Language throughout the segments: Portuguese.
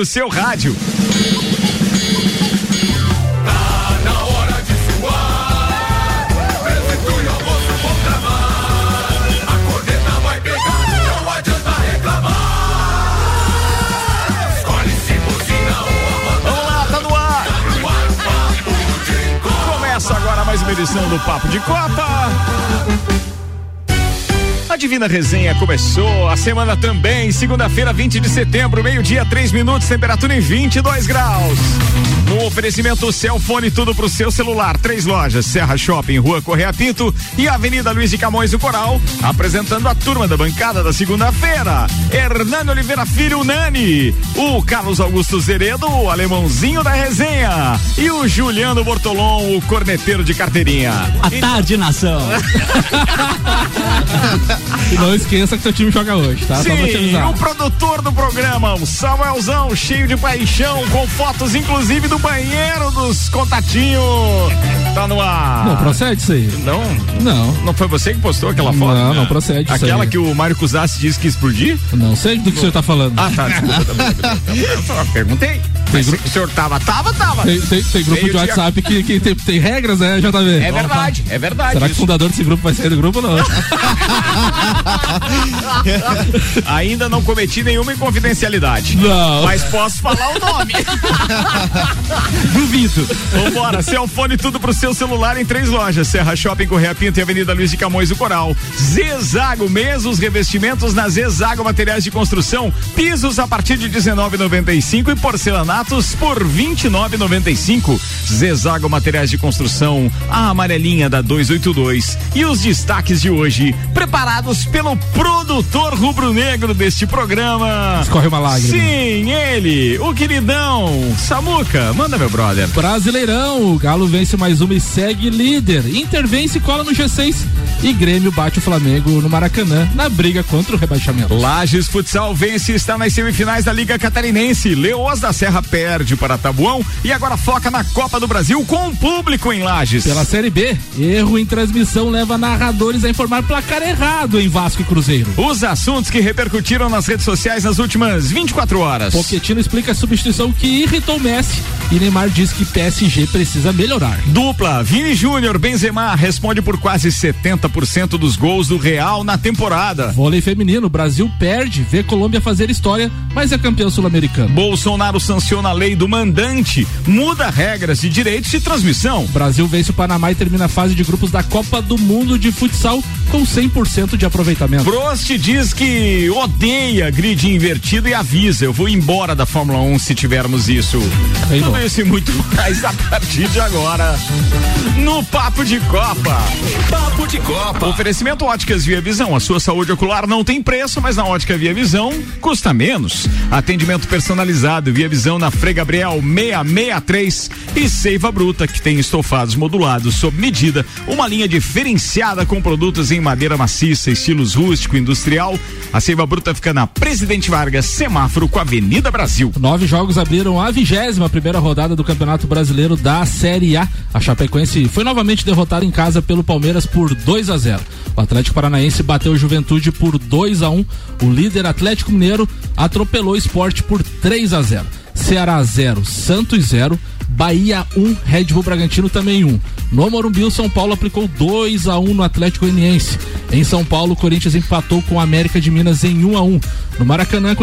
no seu rádio. Tá edição do Papo de Copa. Divina Resenha começou, a semana também, segunda-feira, 20 de setembro, meio-dia, três minutos, temperatura em 22 graus. No oferecimento Celfone, tudo pro seu celular. Três lojas, Serra Shopping, Rua Correia Pinto e Avenida Luiz de Camões do Coral. Apresentando a turma da bancada da segunda-feira. Hernani Oliveira Filho Nani, o Carlos Augusto Zeredo, o alemãozinho da resenha. E o Juliano Bortolom, o corneteiro de carteirinha. A tarde, nação. E não esqueça que seu time joga hoje, tá? Só pra te Sim, avisar. o produtor do programa, o Samuelzão, cheio de paixão, com fotos inclusive do banheiro dos contatinhos. Tá no ar. Não procede isso aí. Não, Não. não foi você que postou aquela foto? Não, não procede Aquela que o Mário Cusassi disse que explodir? Não sei do que o senhor tá falando. Ah, tá, desculpa. tá bom, tá só perguntei. Mas se o senhor tava, tava, tava. Tem, tem- tem grupo de Meio-dia- WhatsApp que, que tem, tem regras, né, JV? É verdade, é verdade. Será que o isso. fundador desse grupo vai sair do grupo ou não? Ainda não cometi nenhuma inconfidencialidade. Não. Mas posso falar o nome. Duvido. Vambora, Celfone tudo pro seu celular em três lojas: Serra Shopping, Correia Pinto e Avenida Luiz de Camões do Coral. Zezago, mesmos revestimentos na Zezago Materiais de Construção, pisos a partir de 19,95 e porcelanatos por 29,95. Zezago Materiais de Construção, a amarelinha da 282. E os destaques de hoje, preparados pelo produtor rubro-negro deste programa. Escorre uma lágrima. Sim, ele, o queridão Samuca. Manda, meu brother. Brasileirão, o Galo vence mais uma e segue líder. Inter vence e cola no G6. E Grêmio bate o Flamengo no Maracanã na briga contra o rebaixamento. Lages Futsal vence e está nas semifinais da Liga Catarinense. Leoas da Serra perde para Tabuão e agora foca na Copa do Brasil com o público em Lages. Pela Série B, erro em transmissão leva narradores a informar placar errado em Vasco e Cruzeiro. Os assuntos que repercutiram nas redes sociais nas últimas 24 horas. Pochettino explica a substituição que irritou Messi e Neymar diz que PSG precisa melhorar. Dupla, Vini Júnior Benzema responde por quase 70% dos gols do Real na temporada. Vôlei feminino, Brasil perde, vê Colômbia fazer história, mas é campeão sul-americano. Bolsonaro sanciona a lei do mandante, muda regras de direitos de transmissão. Brasil vence o Panamá e termina a fase de grupos da Copa do Mundo de Futsal com 100% de aproveitamento. Prost diz que odeia grid invertido e avisa: eu vou embora da Fórmula 1 se tivermos isso. Aí Tudo não. isso e muito mais a partir de agora. No Papo de Copa. Papo de Copa. Oferecimento Óticas Via Visão. A sua saúde ocular não tem preço, mas na Ótica Via Visão custa menos. Atendimento personalizado Via Visão na Frei Gabriel 663 e Seiva Bruta, que tem estofados modulados sob medida, uma linha diferenciada com produtos em madeira maciça, estilos rústico industrial. A Seiva Bruta fica na Presidente Vargas, semáforo com a Avenida Brasil. Nove jogos abriram a vigésima primeira rodada do Campeonato Brasileiro da Série A. A Chapecoense foi novamente derrotada em casa pelo Palmeiras por 2 a 0. O Atlético Paranaense bateu Juventude por 2 a 1. O líder Atlético Mineiro atropelou o Esporte por 3 a 0. Ceará 0, Santos 0, Bahia 1, Red Bull Bragantino também 1. No Morumbi, o São Paulo aplicou 2 a 1 no Atlético Goianiense. Em São Paulo, o Corinthians empatou com o América de Minas em 1 a 1. No Maracanã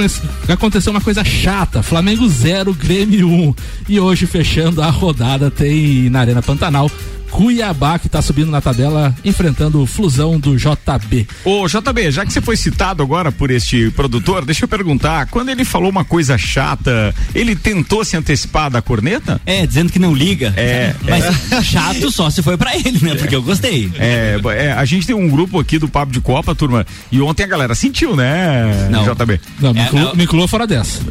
aconteceu uma coisa chata, Flamengo 0, Grêmio 1. E hoje fechando a rodada tem na Arena Pantanal Cuiabá que tá subindo na tabela enfrentando o Flusão do JB. Ô, JB, já que você foi citado agora por este produtor, deixa eu perguntar, quando ele falou uma coisa chata, ele tentou se antecipar da corneta? É, dizendo que não liga. É, Mas chato só se foi pra ele, né? Porque eu gostei. É, é, a gente tem um grupo aqui do Papo de Copa, turma, e ontem a galera sentiu, né, Não. JB? Não, me, É, inclu- é- me fora dessa.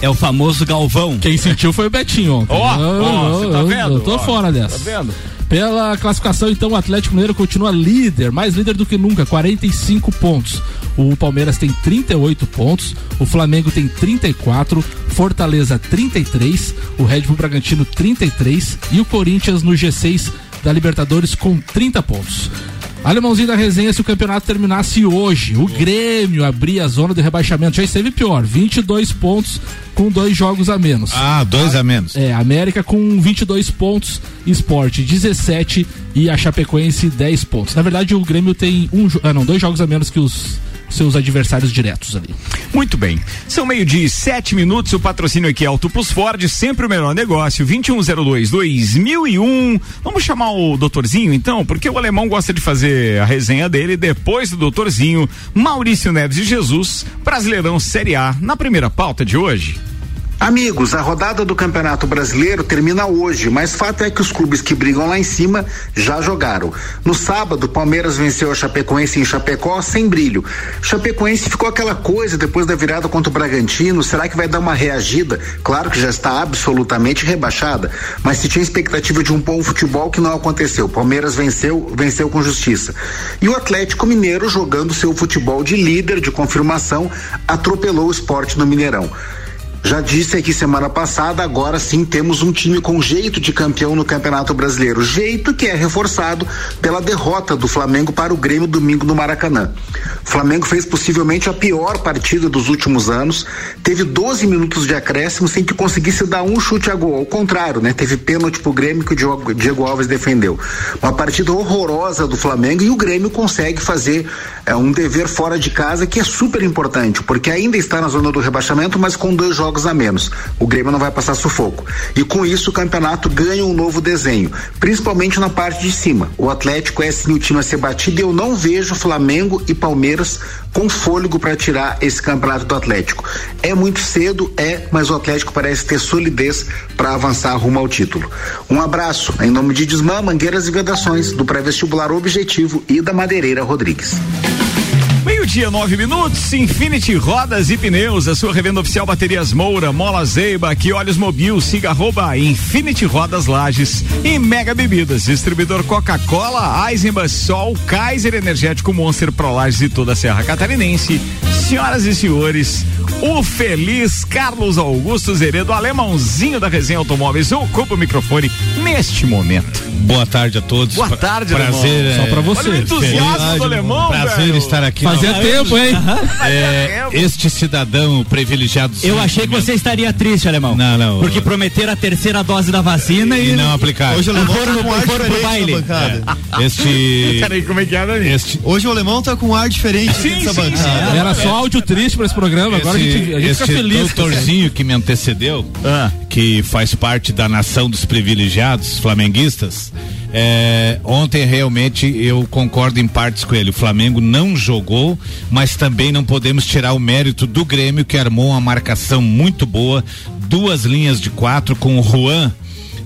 É o famoso Galvão. Quem sentiu foi o Betinho ontem. Ó, ó, eu- você tá vendo? Eu tô fora dessa. Tá vendo? Pela classificação, então, o Atlético Mineiro continua líder, mais líder do que nunca, 45 pontos. O Palmeiras tem 38 pontos, o Flamengo tem 34, Fortaleza 33, o Red Bull Bragantino 33 e o Corinthians no G6 da Libertadores com 30 pontos. Alemãozinho da resenha, se o campeonato terminasse hoje, o Grêmio abria a zona de rebaixamento, já esteve pior, 22 pontos com dois jogos a menos. Ah, dois a menos. É, América com 22 pontos, Esporte 17 e a Chapecoense 10 pontos. Na verdade, o Grêmio tem um, ah, não, dois jogos a menos que os seus adversários diretos ali. Muito bem. São meio de sete minutos. O patrocínio aqui é Auto Plus Ford, sempre o melhor negócio. 2102 2001. Vamos chamar o doutorzinho então, porque o alemão gosta de fazer a resenha dele depois do doutorzinho Maurício Neves de Jesus, Brasileirão Série A, na primeira pauta de hoje. Amigos, a rodada do Campeonato Brasileiro termina hoje, mas fato é que os clubes que brigam lá em cima já jogaram. No sábado, Palmeiras venceu a Chapecoense em Chapecó sem brilho. Chapecoense ficou aquela coisa depois da virada contra o Bragantino, será que vai dar uma reagida? Claro que já está absolutamente rebaixada, mas se tinha expectativa de um bom futebol que não aconteceu. Palmeiras venceu, venceu com justiça. E o Atlético Mineiro jogando seu futebol de líder de confirmação, atropelou o esporte no Mineirão. Já disse aqui semana passada, agora sim temos um time com jeito de campeão no Campeonato Brasileiro. Jeito que é reforçado pela derrota do Flamengo para o Grêmio domingo no Maracanã. O Flamengo fez possivelmente a pior partida dos últimos anos, teve 12 minutos de acréscimo sem que conseguisse dar um chute a gol. Ao contrário, né? Teve pênalti pro Grêmio que o Diego Alves defendeu. Uma partida horrorosa do Flamengo e o Grêmio consegue fazer é, um dever fora de casa que é super importante, porque ainda está na zona do rebaixamento, mas com dois jogos jogos a menos. O Grêmio não vai passar sufoco. E com isso o campeonato ganha um novo desenho, principalmente na parte de cima. O Atlético é sim o time a ser batido e eu não vejo Flamengo e Palmeiras com fôlego para tirar esse campeonato do Atlético. É muito cedo, é, mas o Atlético parece ter solidez para avançar rumo ao título. Um abraço em nome de Desmã, Mangueiras e Vedações, do pré-vestibular Objetivo e da Madeireira Rodrigues. Meio-dia, nove minutos. Infinity Rodas e Pneus, a sua revenda oficial Baterias Moura, Mola Zeiba, que olhos mobil, siga arroba Infinity Rodas Lages e Mega Bebidas, distribuidor Coca-Cola, Eisenbahn, Sol, Kaiser Energético Monster Pro Lages e toda a Serra Catarinense. Senhoras e senhores, o feliz Carlos Augusto Zeredo, alemãozinho da resenha automóveis, ocupa o microfone neste momento. Boa tarde a todos. Boa tarde, Prazer. Alemão. Só pra você. Olha o entusiasmo do alemão, Prazer velho. estar aqui. Fazia tempo, hein? É, este cidadão privilegiado. Eu achei que você estaria triste, alemão. Não, não. Porque prometeram a terceira dose da vacina e, E não aplicar. Hoje o alemão foram, tá com ar foram pro diferente baile. bancada. Este. Peraí, como é que é, Dani? Este. Hoje o alemão tá com um ar diferente Sim, nessa sim, bancada. Era só áudio triste pra esse programa, agora a gente, a gente este fica feliz. doutorzinho que me antecedeu, Ah. que faz parte da nação dos privilegiados flamenguistas, é, ontem realmente eu concordo em partes com ele. O Flamengo não jogou, mas também não podemos tirar o mérito do Grêmio que armou uma marcação muito boa, duas linhas de quatro com o Juan.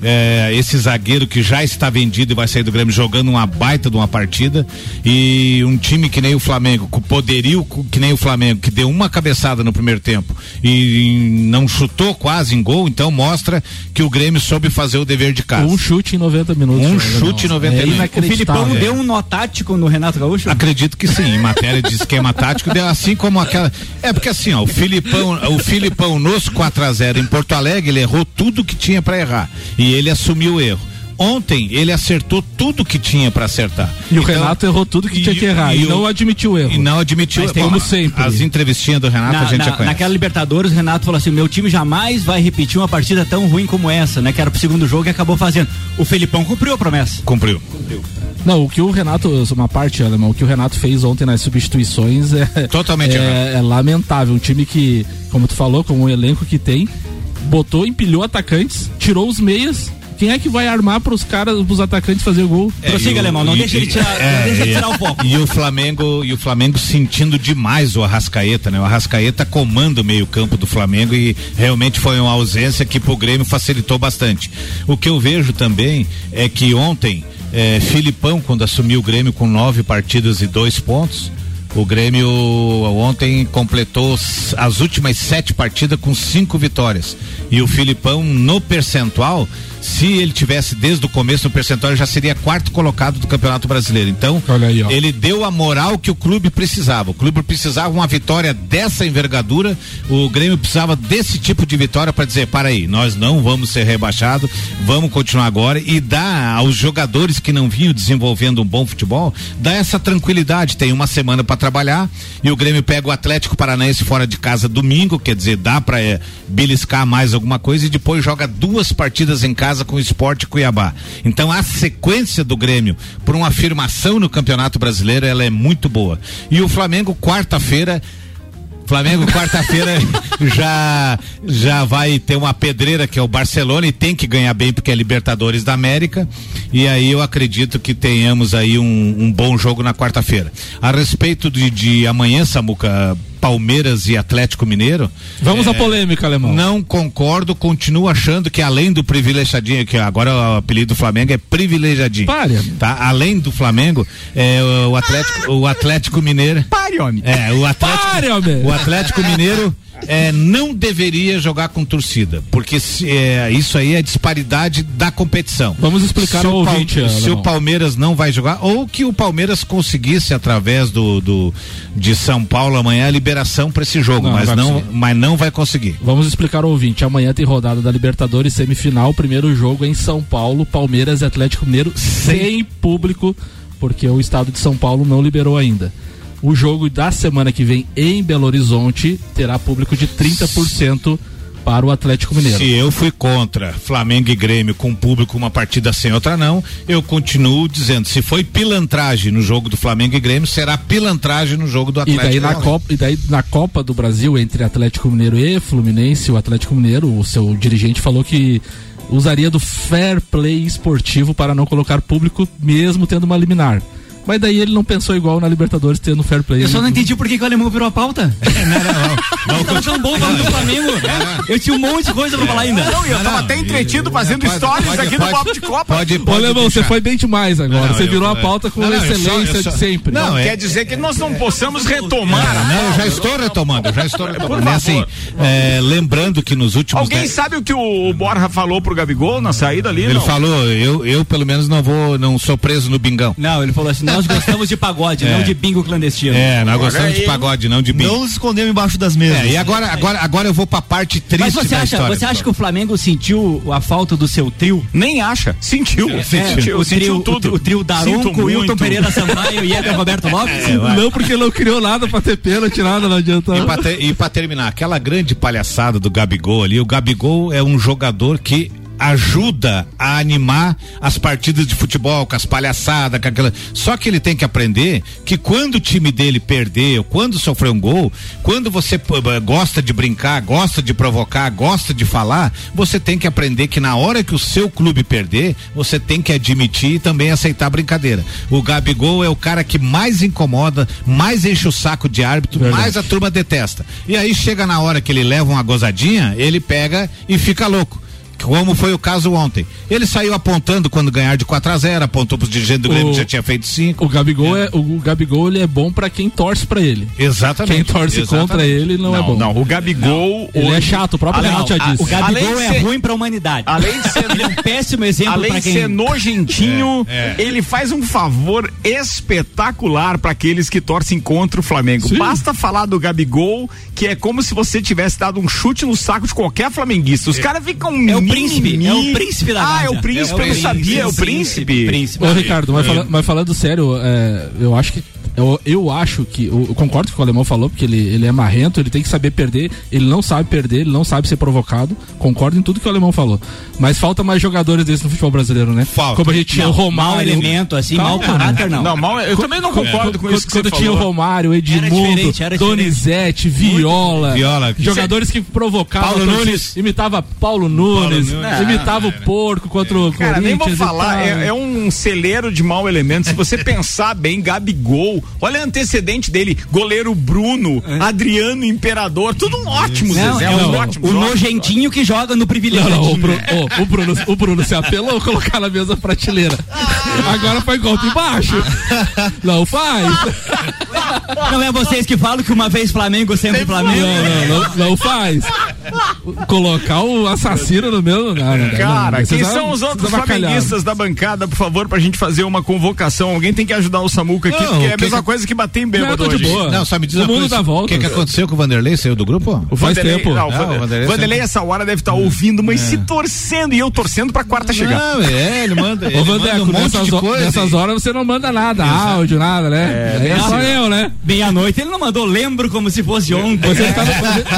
É, esse zagueiro que já está vendido e vai sair do Grêmio jogando uma baita de uma partida e um time que nem o Flamengo, com poderio que nem o Flamengo, que deu uma cabeçada no primeiro tempo e não chutou quase em gol, então mostra que o Grêmio soube fazer o dever de casa. Um chute em 90 minutos. Um né, chute em alemão? 90 é minutos. O. Filipão deu um nó tático no Renato Gaúcho? Acredito que sim, em matéria de esquema tático, deu assim como aquela. É porque assim, ó, o Filipão, o Filipão nos 4 a 0 em Porto Alegre, ele errou tudo que tinha para errar e ele assumiu o erro. Ontem ele acertou tudo que tinha para acertar. E o Então, Renato errou tudo que e- tinha que errar. E, e o- não admitiu o erro. E não admitiu, Mas como sempre. As entrevistinhas do Renato Na- a gente na- já conhece. naquela Libertadores, o Renato falou assim: meu time jamais vai repetir uma partida tão ruim como essa, né? Que era pro segundo jogo e acabou fazendo. O Felipão cumpriu a promessa. Cumpriu. Não, o que o Renato, uma parte, alemão, o que o Renato fez ontem nas substituições é. Totalmente errado. é, é lamentável. Um time que, como tu falou, com o elenco que tem, botou, empilhou atacantes, tirou os meias. Quem é que vai armar pros caras, pros atacantes fazer o gol? É, Prossiga, e o- alemão, não e- deixa ele tirar, é, deixa ele e- tirar o foco. E o Flamengo, e o Flamengo sentindo demais o Arrascaeta, né? O Arrascaeta comanda o meio-campo do Flamengo e realmente foi uma ausência que pro Grêmio facilitou bastante. O que eu vejo também é que ontem, eh, Filipão, quando assumiu o Grêmio com nove partidas e dois pontos, O Grêmio ontem completou as últimas sete partidas com cinco vitórias. E o Filipão, no percentual, se ele tivesse desde o começo no percentual, já seria quarto colocado do Campeonato Brasileiro. Então, aí, ele deu a moral que o clube precisava. O clube precisava uma vitória dessa envergadura. O Grêmio precisava desse tipo de vitória para dizer: para aí, nós não vamos ser rebaixados, vamos continuar agora e dar aos jogadores que não vinham desenvolvendo um bom futebol, dá essa tranquilidade. Tem uma semana para trabalhar e o Grêmio pega o Atlético Paranaense fora de casa domingo, quer dizer, dá para é, beliscar mais alguma coisa e depois joga duas partidas em casa casa com o Esporte Cuiabá. Então a sequência do Grêmio por uma afirmação no Campeonato Brasileiro ela é muito boa. E o Flamengo quarta-feira Flamengo quarta-feira já já vai ter uma pedreira que é o Barcelona e tem que ganhar bem porque é Libertadores da América e aí eu acredito que tenhamos aí um, um bom jogo na quarta-feira. A respeito de, de amanhã, Samuca, Palmeiras e Atlético Mineiro. Vamos é, à polêmica, alemão. Não concordo, continuo achando que além do privilegiadinho, que agora o apelido do Flamengo é privilegiadinho. Pare. Tá? Além do Flamengo, é, o Atlético, o Atlético Mineiro. Pare, homem. É, o Atlético. Pare, homem. O Atlético Mineiro é, não deveria jogar com torcida, porque se, é, isso aí é disparidade da competição. Vamos explicar se ao ouvinte. Se o Palmeiras não vai jogar, ou que o Palmeiras conseguisse, através do, do de São Paulo amanhã, a liberação para esse jogo, não, mas, não, mas não vai conseguir. Vamos explicar ao ouvinte. Amanhã tem rodada da Libertadores semifinal, primeiro jogo em São Paulo, Palmeiras e Atlético Mineiro, sem público, porque o estado de São Paulo não liberou ainda. O jogo da semana que vem em Belo Horizonte terá público de 30% para o Atlético Mineiro. Se eu fui contra Flamengo e Grêmio com público uma partida sem outra não, eu continuo dizendo, se foi pilantragem no jogo do Flamengo e Grêmio, será pilantragem no jogo do Atlético. E daí na Copa, e daí na Copa do Brasil entre Atlético Mineiro e Fluminense, o Atlético Mineiro, o seu dirigente falou que usaria do fair play esportivo para não colocar público mesmo tendo uma liminar. Mas daí ele não pensou igual na Libertadores tendo fair play. Eu só não entendi por que, que o alemão virou a pauta. não, não, não. tava tão bom falando do Flamengo. Eu tinha um monte de coisa pra falar ainda. Não, eu tava até entretido fazendo histórias aqui no Papo de Copa. Pode, pode. Ô, alemão, você foi bem demais agora. Você virou a pauta com excelência de sempre. Não, quer dizer que nós não possamos retomar. Não, eu já estou retomando, eu já estou retomando. É assim, é, lembrando que nos últimos. Alguém sabe o que o Borja falou pro Gabigol na saída ali? Ele falou, eu, eu pelo menos não vou, não sou preso no bingão. Não, ele falou assim, nós gostamos de pagode, é. não de bingo clandestino. É, nós gostamos de pagode, não de bingo. Não nos escondemos embaixo das mesas. É, e agora, agora, agora eu vou pra parte triste Mas você acha, história, você acha que o Flamengo sentiu a falta do seu trio? Nem acha. Sentiu. É, sentiu, o, sentiu trio, tudo. O, o trio Daronco, Wilton Pereira Sampaio e Eder Roberto Lopes? É, não, porque não criou nada pra ter pênalti, nada, não adianta. E pra, ter, e pra terminar, aquela grande palhaçada do Gabigol ali, o Gabigol é um jogador que ajuda a animar as partidas de futebol, com as palhaçadas, com aquela. Só que ele tem que aprender que quando o time dele perder, quando sofrer um gol, quando você gosta de brincar, gosta de provocar, gosta de falar, você tem que aprender que na hora que o seu clube perder, você tem que admitir e também aceitar a brincadeira. O Gabigol é o cara que mais incomoda, mais enche o saco de árbitro, Verdade. mais a turma detesta. E aí chega na hora que ele leva uma gozadinha, ele pega e fica louco como foi o caso ontem. Ele saiu apontando quando ganhar de 4 a 0 apontou para os dirigentes do Grêmio que já tinha feito 5. O Gabigol é. é. o Gabigol ele é bom para quem torce para ele. Exatamente. Quem torce Exatamente. contra ele não, é não, é bom. Não, o Gabigol não. ele é chato, o próprio Renato já disse. O Gabigol é ser, ruim para a humanidade. Além de ser ele é um péssimo exemplo Além de quem... ser nojentinho, é, é. ele faz um favor espetacular para aqueles que torcem contra o Flamengo. Sim. Basta falar do Gabigol, que é como se você tivesse dado um chute no saco de qualquer flamenguista. Os é. caras ficam é o príncipe, é o príncipe da Ah, é o príncipe, é eu não sabia, é o príncipe. príncipe. Ô, Ricardo, mas, fala, mas falando sério, é, eu acho que eu, eu acho que. Eu, eu concordo com o que o alemão falou, porque ele, ele é marrento, ele tem que saber perder, ele não sabe perder, ele não sabe ser provocado. Concordo em tudo que o alemão falou. Mas falta mais jogadores desses no futebol brasileiro, né? Falta. Como a gente tinha não, o Romário. Mau elemento, assim, mau caráter, não. Não, mal, eu também não concordo com isso. Quando tinha o Romário, Edmundo, Donizete, Viola, Viola. Jogadores que provocavam. Paulo Nunes. Imitava Paulo Nunes, Paulo Nunes. imitava o porco contra o Cara, nem vou falar, é, é um celeiro de mau elemento. Se você pensar bem, Gabigol gol. Olha o antecedente dele: goleiro Bruno, Adriano Imperador, tudo um ótimos Não, é exemplos. o, ótimos o jogos. nojentinho que joga no Não, privilégio. não, o, Bruno, ô, o, Bruno, o Bruno se apelou a colocar na mesma prateleira. Agora foi golpe embaixo. Não faz. Não é vocês que falam que uma vez Flamengo, sempre Flamengo? Não, não, não, não faz. Colocar o assassino no meu. Não, não, não, Cara, não, quem são os outros flamenguistas da bancada, por favor, pra gente fazer uma convocação? Alguém tem que ajudar o Samuca aqui, Não, porque é mesma que- coisa que bater em Não, bêbado eu tô de hoje. boa. Não, só me diz O uma mundo coisa. dá O voltas. que, que aconteceu com o Vanderlei? Saiu do grupo? O Faz Vanderlei, tempo. Não, o Não, Vander- o Vanderlei Vanderlei sempre- essa hora deve estar ouvindo, mas se torcendo e eu torcendo pra quarta chegar. Não, é, ele manda, ele Ô, manda Vandeco, um monte nessas, coisa. nessas horas você não manda nada, áudio, nada, né? É, bem só assim. eu, né? Meia-noite ele não mandou, lembro como se fosse ontem. Você, tava-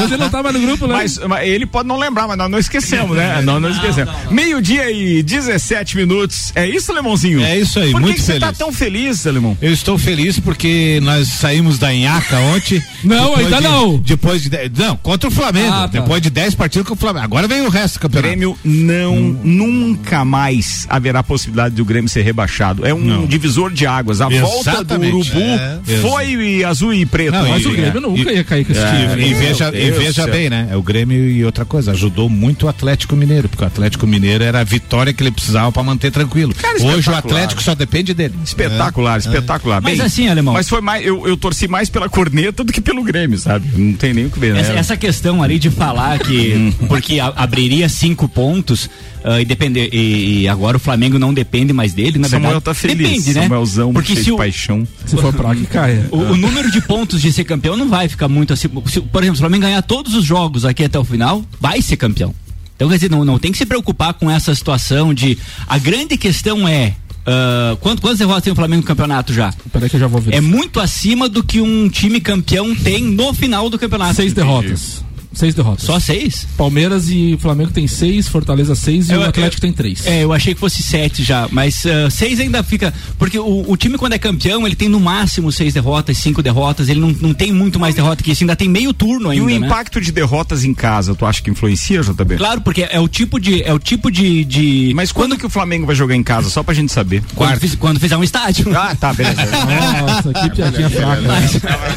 você- não tava no grupo, né? Mas, mas ele pode não lembrar, mas nós não esquecemos, né? Nós não esquecemos. Meio-dia e 17 minutos. É isso, Lemãozinho? É isso aí, Por que muito que você tá feliz. tão feliz, Alemão? Eu estou feliz porque nós saímos da Inhaca ontem. Não, ainda de- não. Depois de não, contra o Flamengo. Ah, tá. Depois de 10 partidas com o Flamengo. Agora vem o resto do O campeonato. Grêmio não, nunca mais haverá possibilidade do Grêmio ser rebaixado. É um Não. divisor de águas. A volta do Exatamente. Urubu É. foi azul e preto. Não, Mas e- o Grêmio é, nunca e- ia cair com esse E, time. e Meu veja, e veja bem, né? É o Grêmio e outra coisa, ajudou muito o Atlético Mineiro, porque o Atlético Mineiro era a vitória que ele precisava para manter tranquilo. Cara, Hoje o. Atlético só depende dele. Espetacular, espetacular. Mas Bem, assim, Alemão. Mas foi mais, eu, eu torci mais pela corneta do que pelo Grêmio, sabe? Não tem nem o que ver, né? Essa, essa questão ali de falar que porque a- abriria cinco pontos ah, e depender e, e agora o Flamengo não depende mais dele, na Samuel verdade. tá feliz. Depende, né? Samuelzão, porque cheio se de o, paixão. Se for pra que caia. o, o número de pontos de ser campeão não vai ficar muito assim. Se, por exemplo, se o Flamengo ganhar todos os jogos aqui até o final, vai ser campeão. Então, quer dizer, não, não tem que se preocupar com essa situação de. A grande questão é. Ah, quanto, quantas derrotas tem o Flamengo no campeonato já? Peraí que eu já vou ver. É muito acima do que um time campeão tem no final do campeonato. Seis derrotas. Seis derrotas. Só seis? Palmeiras e Flamengo tem seis, Fortaleza seis e Eu- o Atlético eu- tem três. É, eu achei que fosse sete já, mas ah, seis ainda fica. Porque o, o time, quando é campeão, ele tem no máximo seis derrotas, cinco derrotas, ele não, não tem muito mais derrota que isso, ainda tem meio turno E ainda. o né? impacto de derrotas em casa, tu acha que influencia, JB? Claro, porque é o tipo de. É o tipo de. de Mas quando que o Flamengo vai jogar em casa? Só pra gente saber. quando, fiz- quando fizer um estádio. Ah, tá, beleza. Nossa, que piadinha fraca.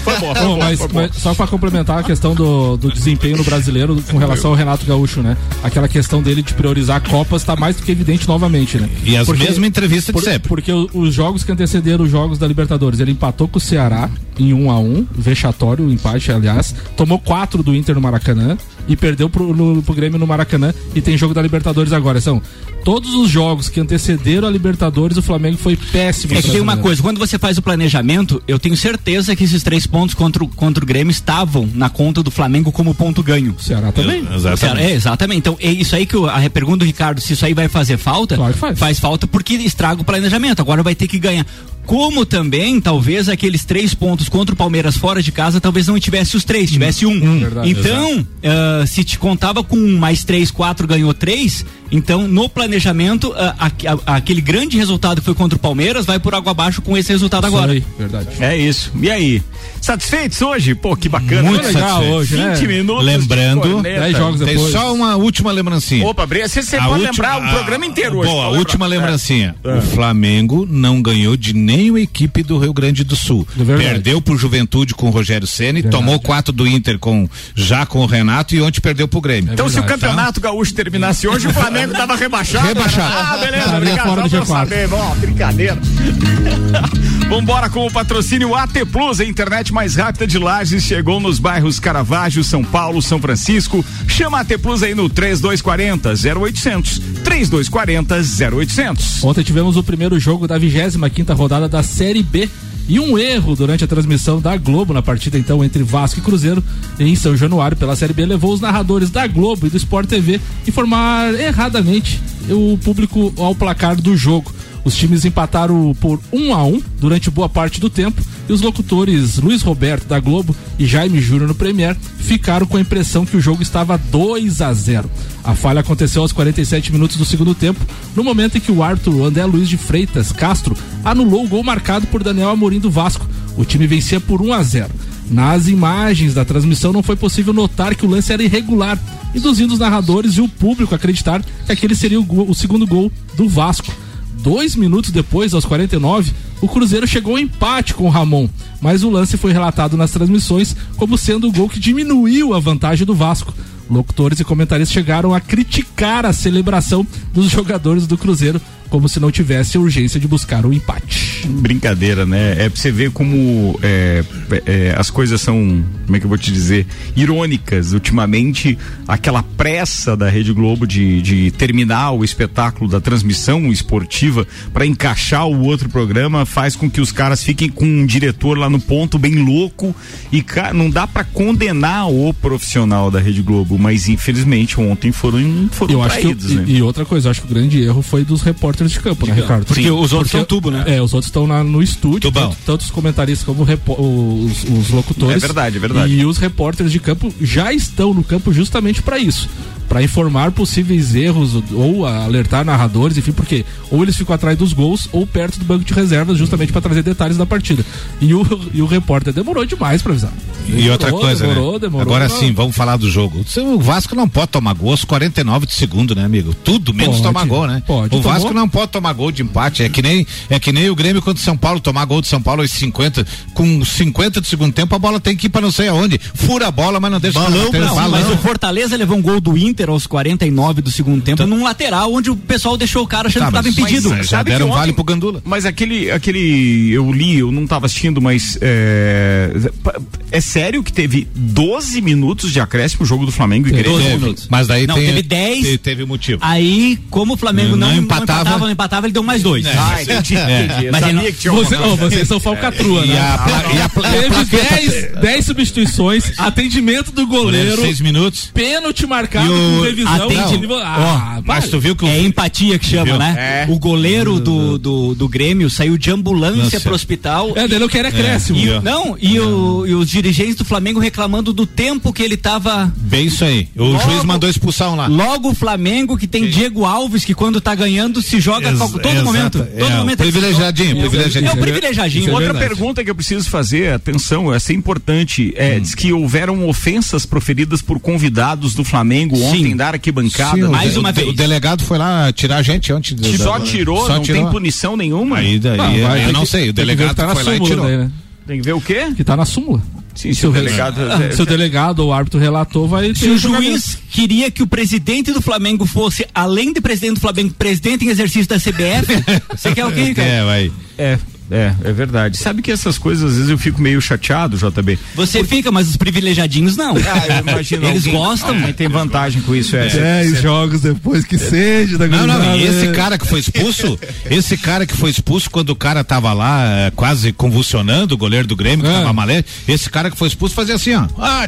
foi bom, foi Bom, bom, mas, foi bom. mas só pra complementar a questão do, do desempenho no brasileiro com relação ao Renato Gaúcho, né? Aquela questão dele de priorizar Copas tá mais do que evidente novamente, né? E as Porque- mesmas entrevistas de por- sempre. Porque os jogos que antecederam os jogos da Libertadores, ele empatou com o Ceará em 1 a 1 vexatório o empate, aliás. Tomou quatro do Inter no Maracanã e perdeu pro, no, pro Grêmio no Maracanã e tem jogo da Libertadores agora. São todos os jogos que antecederam a Libertadores, o Flamengo foi péssimo. É que tem uma coisa, quando você faz o planejamento, eu tenho certeza que esses três pontos contra, o- contra o Grêmio estavam na conta do Flamengo como ponto ganho. O Ceará também. Ceará- É, exatamente. Então, é isso aí que o- a pergunta do Ricardo, se isso aí vai fazer falta, Claro que faz. falta porque estraga o planejamento. Agora vai ter que ganhar. Como também, talvez, aqueles três pontos contra o Palmeiras fora de casa, talvez não tivesse os três, tivesse um. verdade. então, ah, se te contava com um mais três, quatro, ganhou três, então no planejamento, ah, aque- a- aquele grande resultado que foi contra o Palmeiras vai por água abaixo com esse resultado Isso agora. aí, verdade. É isso. E aí? Satisfeitos hoje? Pô, que bacana. Muito legal satisfeito. hoje, né? 20 minutos. Lembrando, de corneta. 10 jogos Tem só uma última lembrancinha. Opa, Bre- você, você A pode última- lembrar o a- programa inteiro hoje. Bom, a última lembrar. lembrancinha. O Flamengo não ganhou de nenhuma equipe do Rio Grande do Sul. É verdade. Perdeu pro Juventude com o Rogério Ceni, tomou quatro do Inter com já com o Renato e ontem perdeu pro Grêmio. Então, se o verdade, campeonato gaúcho terminasse hoje, o Flamengo tava rebaixado. Rebaixado. Ah, beleza, obrigado. fora do Só pra eu G4. saber. Bom, brincadeira. Vambora com o patrocínio AT Plus, a internet mais rápida de Lages. Chegou nos bairros Caravaggio, São Paulo, São Francisco. Chama AT Plus aí no 3240 0800. 3240 0800. Ontem tivemos o primeiro jogo da 25 quinta rodada da Série B e um erro durante a transmissão da Globo na partida então entre Vasco e Cruzeiro em São Januário pela Série B levou os narradores da Globo e do Sport TV informar erradamente o público ao placar do jogo. Os times empataram por 1 a 1 durante boa parte do tempo e os locutores Luiz Roberto da Globo e Jaime Júnior no Premier ficaram com a impressão que o jogo estava 2 a 0. A falha aconteceu aos 47 minutos do segundo tempo, no momento em que o árbitro André Luiz de Freitas Castro anulou o gol marcado por Daniel Amorim do Vasco. O time vencia por 1 a 0. Nas imagens da transmissão não foi possível notar que o lance era irregular, induzindo os narradores e o público a acreditar que aquele seria o, gol- o segundo gol do Vasco. Dois minutos depois, aos 49, o Cruzeiro chegou ao empate com o Ramon, mas o lance foi relatado nas transmissões como sendo o gol que diminuiu a vantagem do Vasco. Locutores e comentaristas chegaram a criticar a celebração dos jogadores do Cruzeiro como se não tivesse urgência de buscar o um empate. Brincadeira, né? É pra você ver como é, é, as coisas são, como é que eu vou te dizer, irônicas. Ultimamente, aquela pressa da Rede Globo de, de terminar o espetáculo da transmissão esportiva para encaixar o outro programa faz com que os caras fiquem com um diretor lá no ponto bem louco e não dá para condenar o profissional da Rede Globo, mas infelizmente ontem foram, foram eu traídos, acho que, né? e, e outra coisa, acho que o grande erro foi dos repórteres repórteres de campo, né, Ricardo? Porque Sim, os outros porque, são tubo, né? É, os outros estão no estúdio, tanto, tanto, os comentaristas como os, os locutores. É verdade, é verdade. E os repórteres de campo já estão no campo justamente para isso para informar possíveis erros ou alertar narradores, enfim, porque ou eles ficam atrás dos gols ou perto do banco de reservas, justamente para trazer detalhes da partida. E o, e o repórter demorou demais para avisar. Demorou, e outra coisa, demorou, né? demorou, Agora sim, vamos falar do jogo. O Vasco não pode tomar gol aos 49 de segundo, né, amigo? Tudo menos pode, tomar gol, né? Pode. O Vasco tomou? não pode tomar gol de empate. É que nem é que nem o Grêmio contra o São Paulo tomar gol de São Paulo aos 50 com 50 de segundo tempo a bola tem que ir para não sei aonde. Fura a bola, mas não deixa balão, não, balão. Mas o Fortaleza levou um gol do Inter aos 49 do segundo tempo então, num lateral onde o pessoal deixou o cara achando tá, que estava impedido. Mas, já deram um vale pro Gandula. Mas aquele aquele eu li, eu não estava assistindo, mas é, é sério que teve 12 minutos de acréscimo o jogo do Flamengo e Grêmio? 12 minutos. Mas daí não, tem, teve 10. Teve, teve motivo. Aí, como o Flamengo não, não, empatava, não empatava, não empatava, ele deu mais dois. É. Ah, entendi, entendi. Mas que você, oh, vocês são falcatrua, né? E a, teve 10 substituições, atendimento do goleiro. 6 minutos. Pênalti marcado com revisão. Ah, mas tu viu que o... É empatia que chama, né? É. O goleiro do, do, do Grêmio saiu de ambulância pro hospital. É, ele não quer acréscimo. E, não, e, o, e os dirigentes do Flamengo reclamando do tempo que ele tava. Bem isso aí. O logo, juiz mandou expulsar um lá. Logo o Flamengo, que tem Sim. Diego Alves, que quando tá ganhando se joga Ex todo exata, momento. Todo é, momento. Privilegiadinho, privilegiadinho. É o privilegiadinho. É Outra pergunta que eu preciso fazer, atenção, essa é importante. É, hum. Diz que houveram ofensas proferidas por convidados do Flamengo Sim. ontem da arquibancada. Sim, mais uma o, vez. O delegado foi lá tirar a gente antes. Só tirou, só não tirou. tem punição nenhuma. Aí daí, não, vai, eu não sei, o delegado tá foi lá e tirou. Né? Tem que ver o quê? Que tá na súmula. Sim, se, o delegado, é, se o delegado ou o árbitro relatou, vai Se o juiz queria que o presidente do Flamengo fosse, além de presidente do Flamengo, presidente em exercício da CBF, você quer o quê, cara? É, vai. É. É, é verdade. Sabe que essas coisas, às vezes eu fico meio chateado, JB. Você Porque... fica, mas os privilegiadinhos não. Ah, eu imagino. Eles alguém, gostam. Alguém tem vantagem com isso, é. Dez jogos depois que seja da Não, não, e esse cara que foi expulso, esse cara que foi expulso quando o cara tava lá é, quase convulsionando, o goleiro do Grêmio, que é. tava malé, esse cara que foi expulso fazia assim, ó. Ah,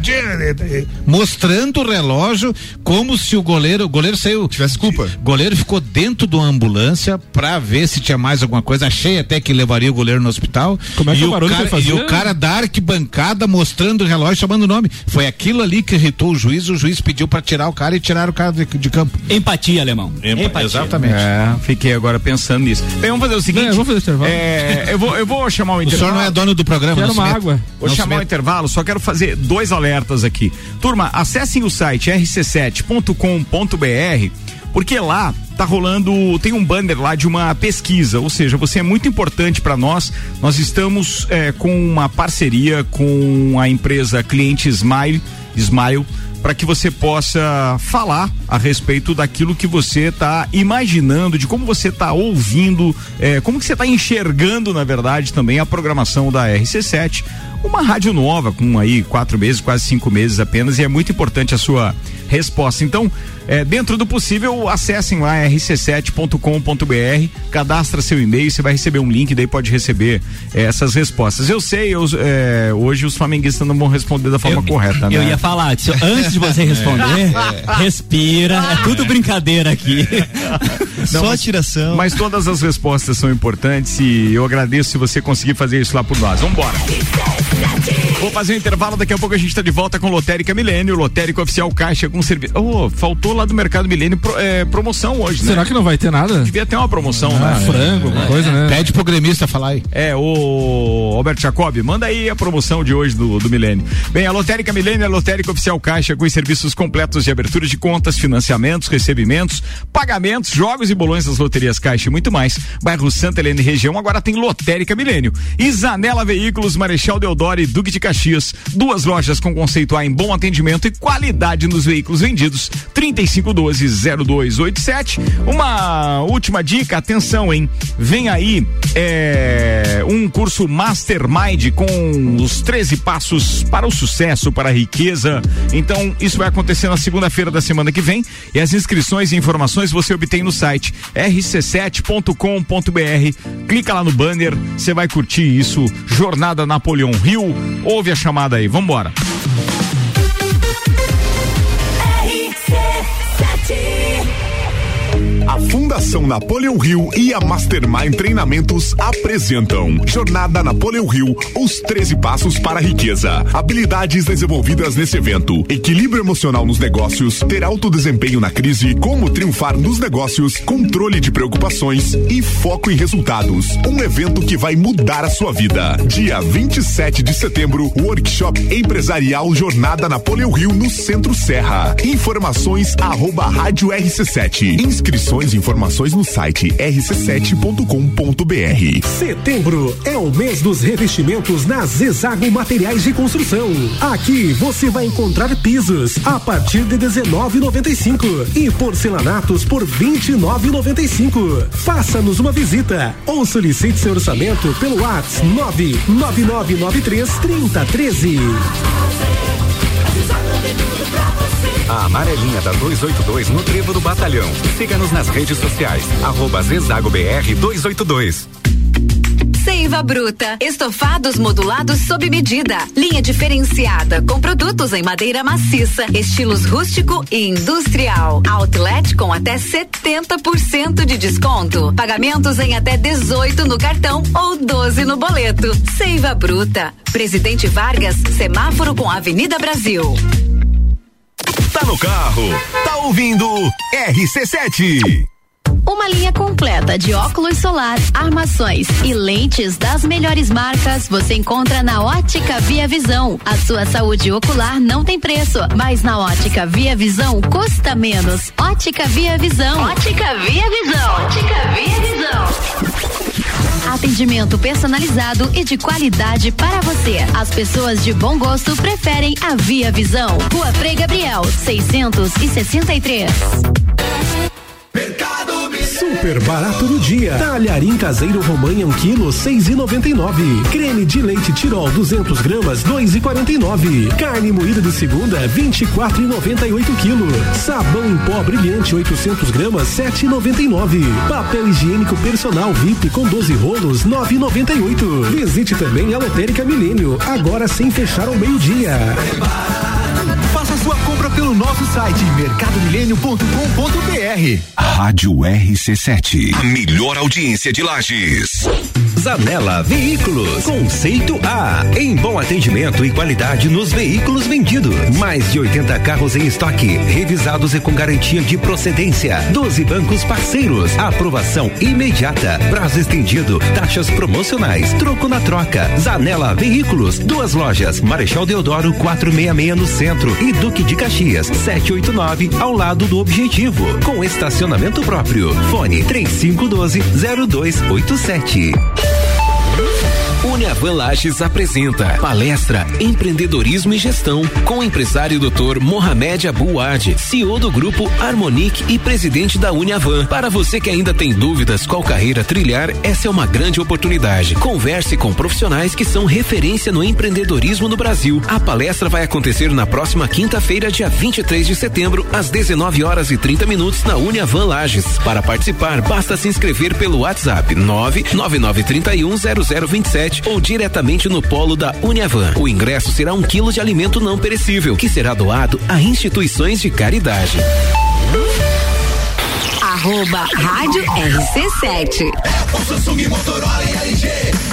mostrando o relógio como se o goleiro, o goleiro saiu. Tivesse culpa. O goleiro ficou dentro de uma ambulância pra ver se tinha mais alguma coisa. Achei até que levaria o goleiro no hospital. Como é que e o, o cara, fazia? E o cara da arquibancada mostrando o relógio, chamando o nome. Foi aquilo ali que irritou o juiz, o juiz pediu para tirar o cara e tiraram o cara de, de campo. Empatia, alemão. Empa Empatia. Exatamente. É, fiquei agora pensando nisso. Bem, vamos fazer o seguinte. É, vamos fazer intervalo. É, eu, vou, eu vou chamar o intervalo. O senhor não é dono do programa, Quero uma água. Vou não chamar o intervalo, só quero fazer dois alertas aqui. Turma, acessem o site rc7.com.br porque lá tá rolando, tem um banner lá de uma pesquisa, ou seja, você é muito importante para nós. Nós estamos é, com uma parceria com a empresa Cliente Smile, Smile para que você possa falar a respeito daquilo que você está imaginando, de como você está ouvindo, é, como que você está enxergando, na verdade, também a programação da RC7 uma rádio nova, com aí quatro meses, quase cinco meses apenas, e é muito importante a sua resposta. Então, é, dentro do possível, acessem lá rc7.com.br, cadastra seu e-mail, você vai receber um link, daí pode receber é, essas respostas. Eu sei, eu, é, hoje os flamenguistas não vão responder da forma eu, correta, né? Eu ia falar, antes de você responder, respira, é tudo brincadeira aqui. Não, Só tiração. Mas todas as respostas são importantes e eu agradeço se você conseguir fazer isso lá por nós. Vamos embora. Vou fazer um intervalo, daqui a pouco a gente tá de volta com Lotérica Milênio, Lotérica Oficial Caixa com serviço. Oh, faltou lá do Mercado Milênio pro, é, promoção hoje, né? Será que não vai ter nada? Devia ter uma promoção, ah, né? Frango, alguma coisa, né? Pede pro gremista falar aí. É, o Alberto Jacob, manda aí a promoção de hoje do, do Milênio. Bem, a Lotérica Milênio é a Lotérica Oficial Caixa com os serviços completos de abertura de contas, financiamentos, recebimentos, pagamentos, jogos e bolões das loterias Caixa e muito mais. Bairro Santa Helena e região agora tem Lotérica Milênio. Isanela Veículos, Marechal Deodoro e Duque de Caxias. Duas lojas com conceito A em bom atendimento e qualidade nos veículos vendidos. 3512-0287. Uma última dica, atenção, hein? Vem aí é, um curso Mastermind com os 13 passos para o sucesso, para a riqueza. Então, isso vai acontecer na segunda-feira da semana que vem. E as inscrições e informações você obtém no site rc7.com.br. Clica lá no banner, você vai curtir isso. Jornada Napoleão Rio. Ouve a chamada aí, vambora. A Fundação Napoleão Rio e a Mastermind Treinamentos apresentam Jornada Napoleão Rio, os 13 passos para a riqueza. Habilidades desenvolvidas nesse evento: equilíbrio emocional nos negócios, ter alto desempenho na crise, como triunfar nos negócios, controle de preocupações e foco em resultados. Um evento que vai mudar a sua vida. Dia 27 de setembro, workshop empresarial Jornada Napoleão Rio no Centro Serra. Informações arroba rádio RC7. Inscrições e informações no site rc7.com.br. Setembro é o mês dos revestimentos na Zezago Materiais de Construção. Aqui você vai encontrar pisos a partir de 19,95 e porcelanatos por 29,95. Faça-nos uma visita ou solicite seu orçamento pelo WhatsApp 99993 3013. A amarelinha da 282 no Trevo do Batalhão. Siga-nos nas redes sociais. Arroba Zezago BR 282. Seiva Bruta. Estofados modulados sob medida. Linha diferenciada com produtos em madeira maciça, estilos rústico e industrial. Outlet com até 70% de desconto. Pagamentos em até 18 no cartão ou 12 no boleto. Seiva Bruta. Presidente Vargas, semáforo com Avenida Brasil. Tá no carro, tá ouvindo RC7. Uma linha completa de óculos solar, armações e lentes das melhores marcas você encontra na Ótica Via Visão. A sua saúde ocular não tem preço, mas na Ótica Via Visão custa menos. Ótica Via Visão. Ótica Via Visão. Ótica Via Visão. Atendimento personalizado e de qualidade para você. As pessoas de bom gosto preferem a Via Visão. Rua Frei Gabriel, 663. Super barato no dia. Talharim caseiro romanha um quilo seis e noventa e nove. Creme de leite Tirol 200 gramas dois e quarenta e nove. Carne moída de segunda vinte e quatro e noventa e oito quilos. Sabão em pó brilhante 800 gramas sete e noventa e nove. Papel higiênico personal VIP com 12 rolos nove e noventa e oito. Visite também a Lotérica Milênio agora sem fechar ao meio dia. Nosso site mercadomilênio.com.br. Rádio RC7, a melhor audiência de Lages. Zanela Veículos, conceito A, em bom atendimento e qualidade nos veículos vendidos. Mais de 80 carros em estoque, revisados e com garantia de procedência. 12 bancos parceiros, aprovação imediata, prazo estendido, taxas promocionais, troco na troca. Zanela Veículos, duas lojas, Marechal Deodoro 466 no centro e Duque de Caxias 789 ao lado do Objetivo, com estacionamento próprio. Fone 3512 0287. Uniavan Lages apresenta palestra Empreendedorismo e Gestão com o empresário Dr. Mohamed Abouad, CEO do grupo Harmonic e presidente da Uniavan. Para você que ainda tem dúvidas qual carreira trilhar, essa é uma grande oportunidade. Converse com profissionais que são referência no empreendedorismo no Brasil. A palestra vai acontecer na próxima quinta-feira, dia 23 de setembro, às 19 horas e 30 minutos na Uniavan Lages. Para participar, basta se inscrever pelo WhatsApp 99931 0027 ou diretamente no polo da Uniavan. O ingresso será um quilo de alimento não perecível, que será doado a instituições de caridade. Arroba Rádio RC7. Samsung, Motorola e LG.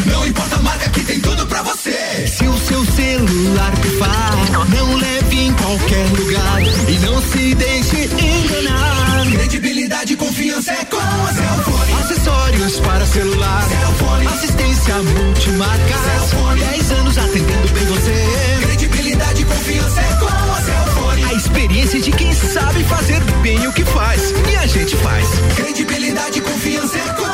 Não importa a marca que tem tudo pra você. Se o seu celular pifar, não leve em qualquer lugar e não se deixe enganar. Credibilidade e confiança é com a Celfone. Acessórios para celular, Celfone. assistência multimarca. Celfone. 10 anos atendendo bem você. Credibilidade e confiança é com a Celfone. A experiência de quem sabe fazer bem o que faz. E a gente faz. Credibilidade e confiança é com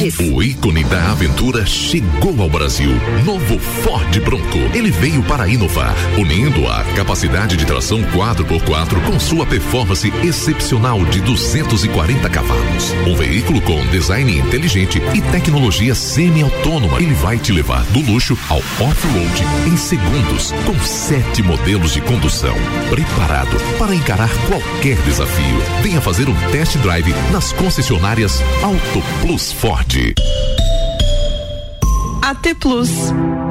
O ícone da aventura chegou ao Brasil. Novo Ford Bronco. Ele veio para inovar, unindo a capacidade de tração 4x4 com sua performance excepcional de 240 cavalos. Um veículo com design inteligente e tecnologia semi-autônoma. Ele vai te levar do luxo ao off-road em segundos, com sete modelos de condução. Preparado para encarar qualquer desafio. Venha fazer um test drive nas concessionárias Auto Plus Ford. AT Plus.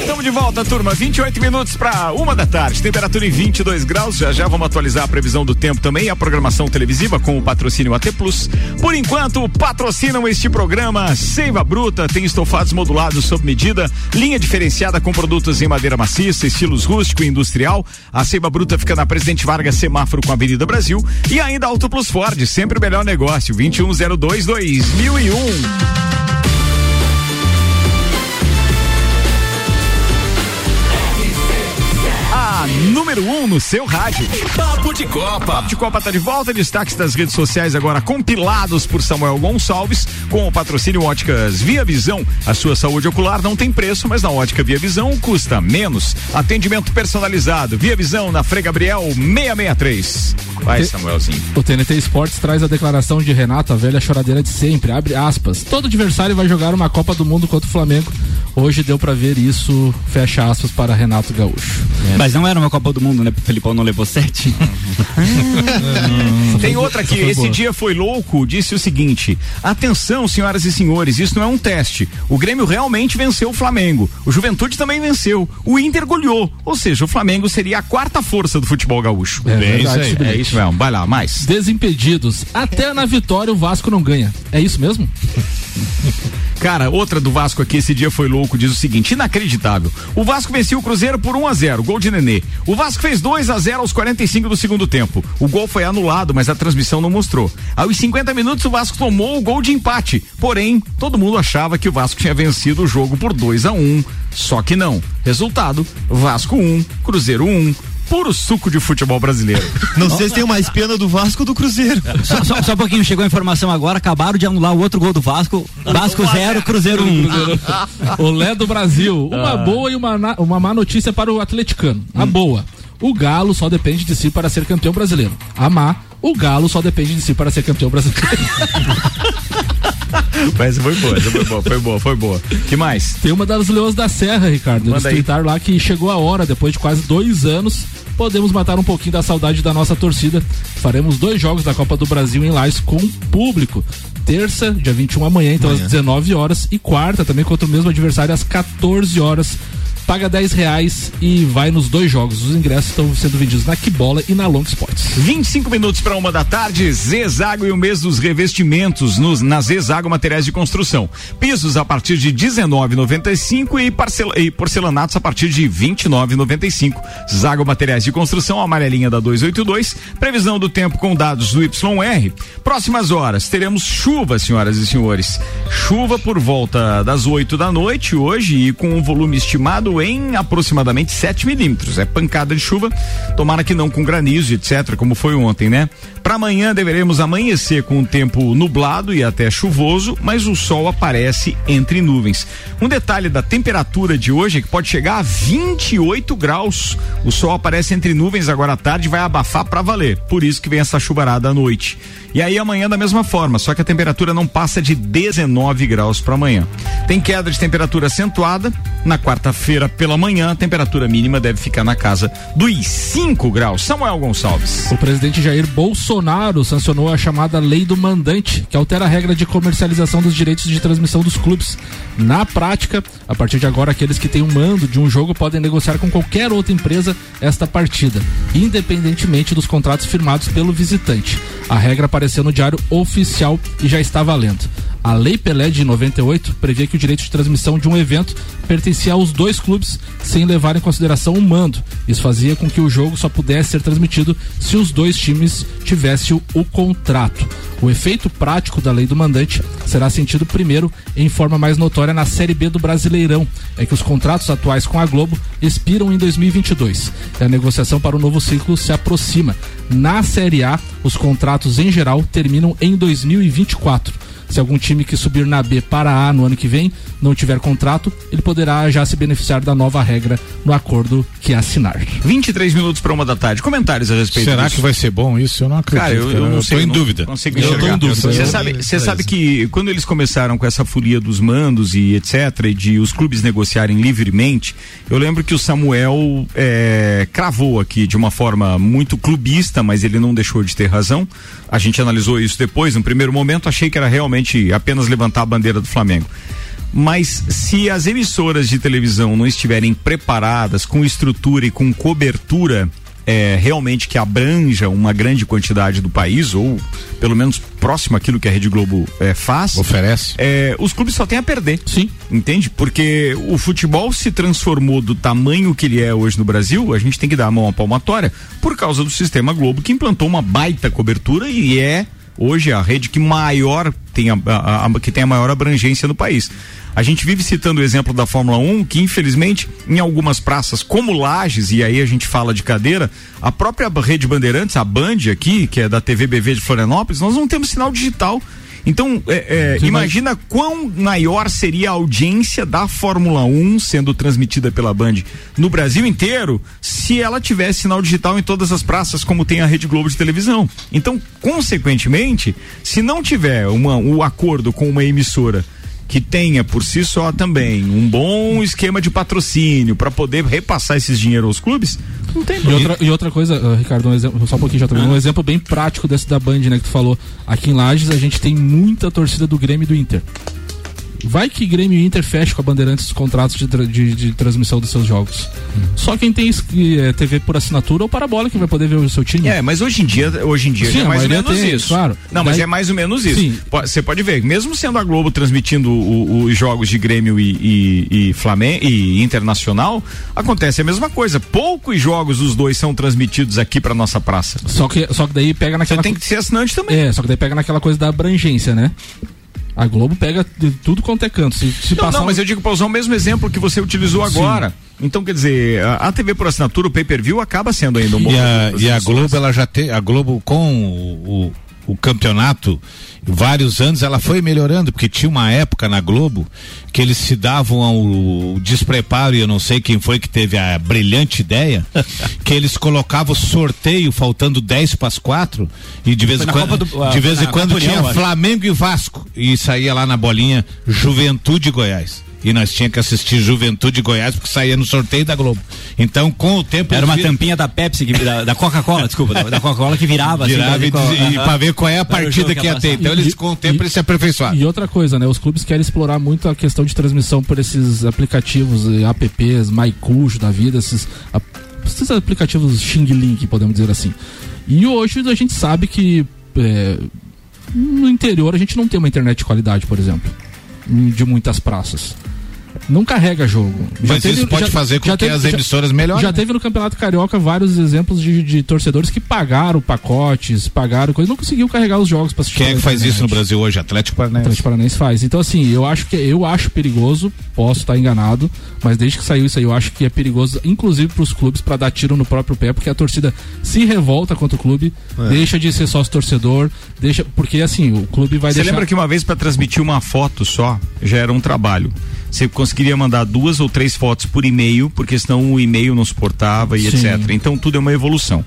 Estamos de volta, turma. 28 minutos para uma da tarde. Temperatura em 22 graus. Já já vamos atualizar a previsão do tempo também. A programação televisiva com o patrocínio AT Plus. Por enquanto, patrocinam este programa Seiva Bruta. Tem estofados modulados sob medida, linha diferenciada com produtos em madeira maciça, estilos rústico e industrial. A Seiva Bruta fica na Presidente Vargas, semáforo com a Avenida Brasil. E ainda Auto Plus Ford, sempre o melhor negócio. 2102 2001. Número 1 um no seu rádio. Papo de Copa. Papo de Copa tá de volta. Destaques das redes sociais agora compilados por Samuel Gonçalves com o patrocínio Óticas Via Visão. A sua saúde ocular não tem preço, mas na Ótica Via Visão custa menos. Atendimento personalizado. Via Visão na Frei Gabriel 663. Vai, Samuelzinho. O TNT Esportes traz a declaração de Renato, a velha choradeira de sempre. Abre aspas. Todo adversário vai jogar uma Copa do Mundo contra o Flamengo. Hoje deu pra ver isso. Fecha aspas para Renato Gaúcho. Mas não era uma Copa do Mundo, né? O Felipão não levou sete. Tem outra aqui, esse dia foi louco, disse o seguinte: atenção, senhoras e senhores, isso não é um teste. O Grêmio realmente venceu o Flamengo. O Juventude também venceu. O Inter goleou. Ou seja, o Flamengo seria a quarta força do futebol gaúcho. É É Felipe. isso mesmo. Vai lá, mais. Desimpedidos. Até na vitória o Vasco não ganha. É isso mesmo? Cara, outra do Vasco aqui, esse dia foi louco, diz o seguinte, inacreditável. O Vasco venceu o Cruzeiro por 1 a 0 gol de Nenê. O Vasco fez 2 a 0 aos 45 do segundo tempo. O gol foi anulado, mas a transmissão não mostrou. Aos 50 minutos o Vasco tomou o gol de empate. Porém, todo mundo achava que o Vasco tinha vencido o jogo por 2 a 1 Só que não. Resultado: Vasco 1, Cruzeiro 1. Puro suco de futebol brasileiro. Não sei se tem mais pena do Vasco ou do Cruzeiro. Só, só- só um pouquinho, chegou a informação agora, acabaram de anular o outro gol do Vasco. Vasco 0, Cruzeiro 1. Um. O Lé do Brasil. Uma Ah. boa e uma, uma má notícia para o atleticano. A boa. O Galo só depende de si para ser campeão brasileiro. A má. O Galo só depende de si para ser campeão brasileiro. Mas foi boa, foi boa, foi boa, foi boa. Que mais? Tem uma das Leões da Serra, Ricardo. Eles Manda aí. tweetaram lá que chegou a hora, depois de quase dois anos, podemos matar um pouquinho da saudade da nossa torcida. Faremos dois jogos da Copa do Brasil em Lages com público. Terça, dia 21 amanhã, então Amanhã. às 19 horas. E quarta, também contra o mesmo adversário, às 14 horas. Paga 10 reais e vai nos dois jogos. Os ingressos estão sendo vendidos na Kibola e na Long Sports. 25 minutos para uma da tarde, Zezago e o mês dos revestimentos nos, na Zezago Materiais de Construção. Pisos a partir de 19,95 e, parcela- e porcelanatos a partir de 29,95. Zago Materiais de Construção, amarelinha da 282. Previsão do tempo com dados do YR. Próximas horas teremos chuva, senhoras e senhores. Chuva por volta das 8 da noite hoje e com um volume estimado em aproximadamente 7 milímetros. É pancada de chuva, tomara que não com granizo, etc., como foi ontem, né? Para amanhã deveremos amanhecer com o tempo nublado e até chuvoso, mas o sol aparece entre nuvens. Um detalhe da temperatura de hoje é que pode chegar a 28 graus. O sol aparece entre nuvens agora à tarde e vai abafar para valer. Por isso que vem essa chuvarada à noite. E aí amanhã da mesma forma, só que a temperatura não passa de 19 graus para amanhã. Tem queda de temperatura acentuada. Na quarta-feira pela manhã, a temperatura mínima deve ficar na casa dos 5 graus. Samuel Gonçalves. O presidente Jair Bolsonaro sancionou a chamada Lei do Mandante, que altera a regra de comercialização dos direitos de transmissão dos clubes. Na prática, a partir de agora, aqueles que têm um mando de um jogo podem negociar com qualquer outra empresa esta partida, independentemente dos contratos firmados pelo visitante. A regra apareceu no Diário Oficial e já está valendo. A Lei Pelé de 98 previa que o direito de transmissão de um evento pertencia aos dois clubes sem levar em consideração o mando. Isso fazia com que o jogo só pudesse ser transmitido se os dois times tivessem o, contrato. O efeito prático da lei do mandante será sentido primeiro em forma mais notória na Série B do Brasileirão, é que os contratos atuais com a Globo expiram em 2022 e a negociação para o novo ciclo se aproxima. Na Série A, os contratos em geral terminam em 2024. Se algum time que subir na B para A no ano que vem não tiver contrato, ele poderá já se beneficiar da nova regra no acordo que assinar. 23 minutos para uma da tarde. Comentários a respeito Será disso. que vai ser bom isso? Eu não acredito. Cara, eu, eu não sei. tô em não dúvida. Consigo Eu tô enxergar. em dúvida. Você Eu- sabe, você sabe que quando eles começaram com essa folia dos mandos e etc, e de os clubes negociarem livremente, eu lembro que o Samuel é, cravou aqui de uma forma muito clubista, mas ele não deixou de ter razão. A gente analisou isso depois. No primeiro momento, achei que era realmente apenas levantar a bandeira do Flamengo. Mas se as emissoras de televisão não estiverem preparadas com estrutura e com cobertura é, realmente que abranja uma grande quantidade do país, ou pelo menos próximo àquilo que a Rede Globo é, faz, Oferece. é, os clubes só têm a perder. Sim. Entende? Porque o futebol se transformou do tamanho que ele é hoje no Brasil, a gente tem que dar a mão à palmatória por causa do sistema Globo que implantou uma baita cobertura e é hoje a rede que maior tem a, a- a- que tem a maior abrangência no país. A gente vive citando o exemplo da Fórmula 1, que infelizmente em algumas praças como Lages, e aí a gente fala de cadeira, a própria rede Bandeirantes, a Band aqui, que é da TV BV de Florianópolis, nós não temos sinal digital. Então, é, é, imagina quão maior seria a audiência da Fórmula 1 sendo transmitida pela Band no Brasil inteiro se ela tivesse sinal digital em todas as praças, como tem a Rede Globo de televisão. Então, consequentemente, se não tiver uma, um acordo com uma emissora que tenha por si só também um bom esquema de patrocínio para poder repassar esses dinheiro aos clubes, não tem E outra, e outra coisa, ah, Ricardo, um exemplo, só um pouquinho já também, um exemplo bem prático desse da Band, né, que tu falou. Aqui em Lages a gente tem muita torcida do Grêmio e do Inter. Vai que Grêmio e Inter fecha com a Bandeirantes os contratos de, tra- de- de transmissão dos seus jogos. Só quem tem eh, TV por assinatura ou parabola que vai poder ver o seu time. É, mas hoje em dia, hoje em dia Sim, é mais ou menos tem, isso. claro. Não, mas Daí- é mais ou menos isso. Sim. Você pode ver, mesmo sendo a Globo transmitindo os jogos de Grêmio e, e, e Flamengo e Internacional, acontece a mesma coisa. Poucos jogos os dois são transmitidos aqui para nossa praça. Só que, só que daí pega naquela. Você tem que ser assinante também. É, só que daí pega naquela coisa da abrangência, né? A Globo pega de tudo quanto é canto. Se, se Não, passar não, um- mas eu digo para usar o mesmo exemplo que você utilizou Sim. agora. Então, quer dizer, a, a TV por assinatura, o pay-per-view acaba sendo ainda um bom E a, e a. Globo, ela já tem, a Globo com o, o, o campeonato, vários anos ela foi melhorando, porque tinha uma época na Globo que eles se davam ao despreparo, e eu não sei quem foi que teve a brilhante ideia, que eles colocavam sorteio faltando 10 para as 4 e de vez em quando, do- de vez em quando tinha. Flamengo e Vasco e saía lá na bolinha Juventude Goiás. E nós tinha que assistir Juventude Goiás porque saía no sorteio da Globo. Então, com o tempo Era uma viram- tampinha da Pepsi, que, da, da Coca-Cola, desculpa, da, da Coca-Cola que virava. assim, Virava ver e, qual- e pra ver qual é a partida que ia ter. Então eles com o tempo eles se aperfeiçoaram. E outra coisa, né? Os clubes querem explorar muito a questão de transmissão por esses aplicativos, apps, MyCujo da vida, esses, esses aplicativos Xing Link, podemos dizer assim. E hoje a gente sabe que eh, no interior a gente não tem uma internet de qualidade, por exemplo, em- de muitas praças. Não carrega jogo. Mas isso pode fazer com que as emissoras melhorem, Já né? teve no Campeonato Carioca vários exemplos de, de torcedores que pagaram pacotes, pagaram coisas, não conseguiu carregar os jogos para assistir. Quem é que faz internet. isso no Brasil hoje? Atlético Paranaense. Atlético Paranaense faz. Então, assim, eu acho que eu acho perigoso, posso estar enganado, mas desde que saiu isso aí, eu acho que é perigoso, inclusive para os clubes, para dar tiro no próprio pé, porque a torcida se revolta contra o clube, É. deixa de ser sócio torcedor, deixa. Porque assim, o clube vai Você deixar. lembra que uma vez para transmitir uma foto só já era um trabalho? Você conseguiria mandar duas ou três fotos por e-mail, porque senão o e-mail não suportava e Sim. etc. Então tudo é uma evolução.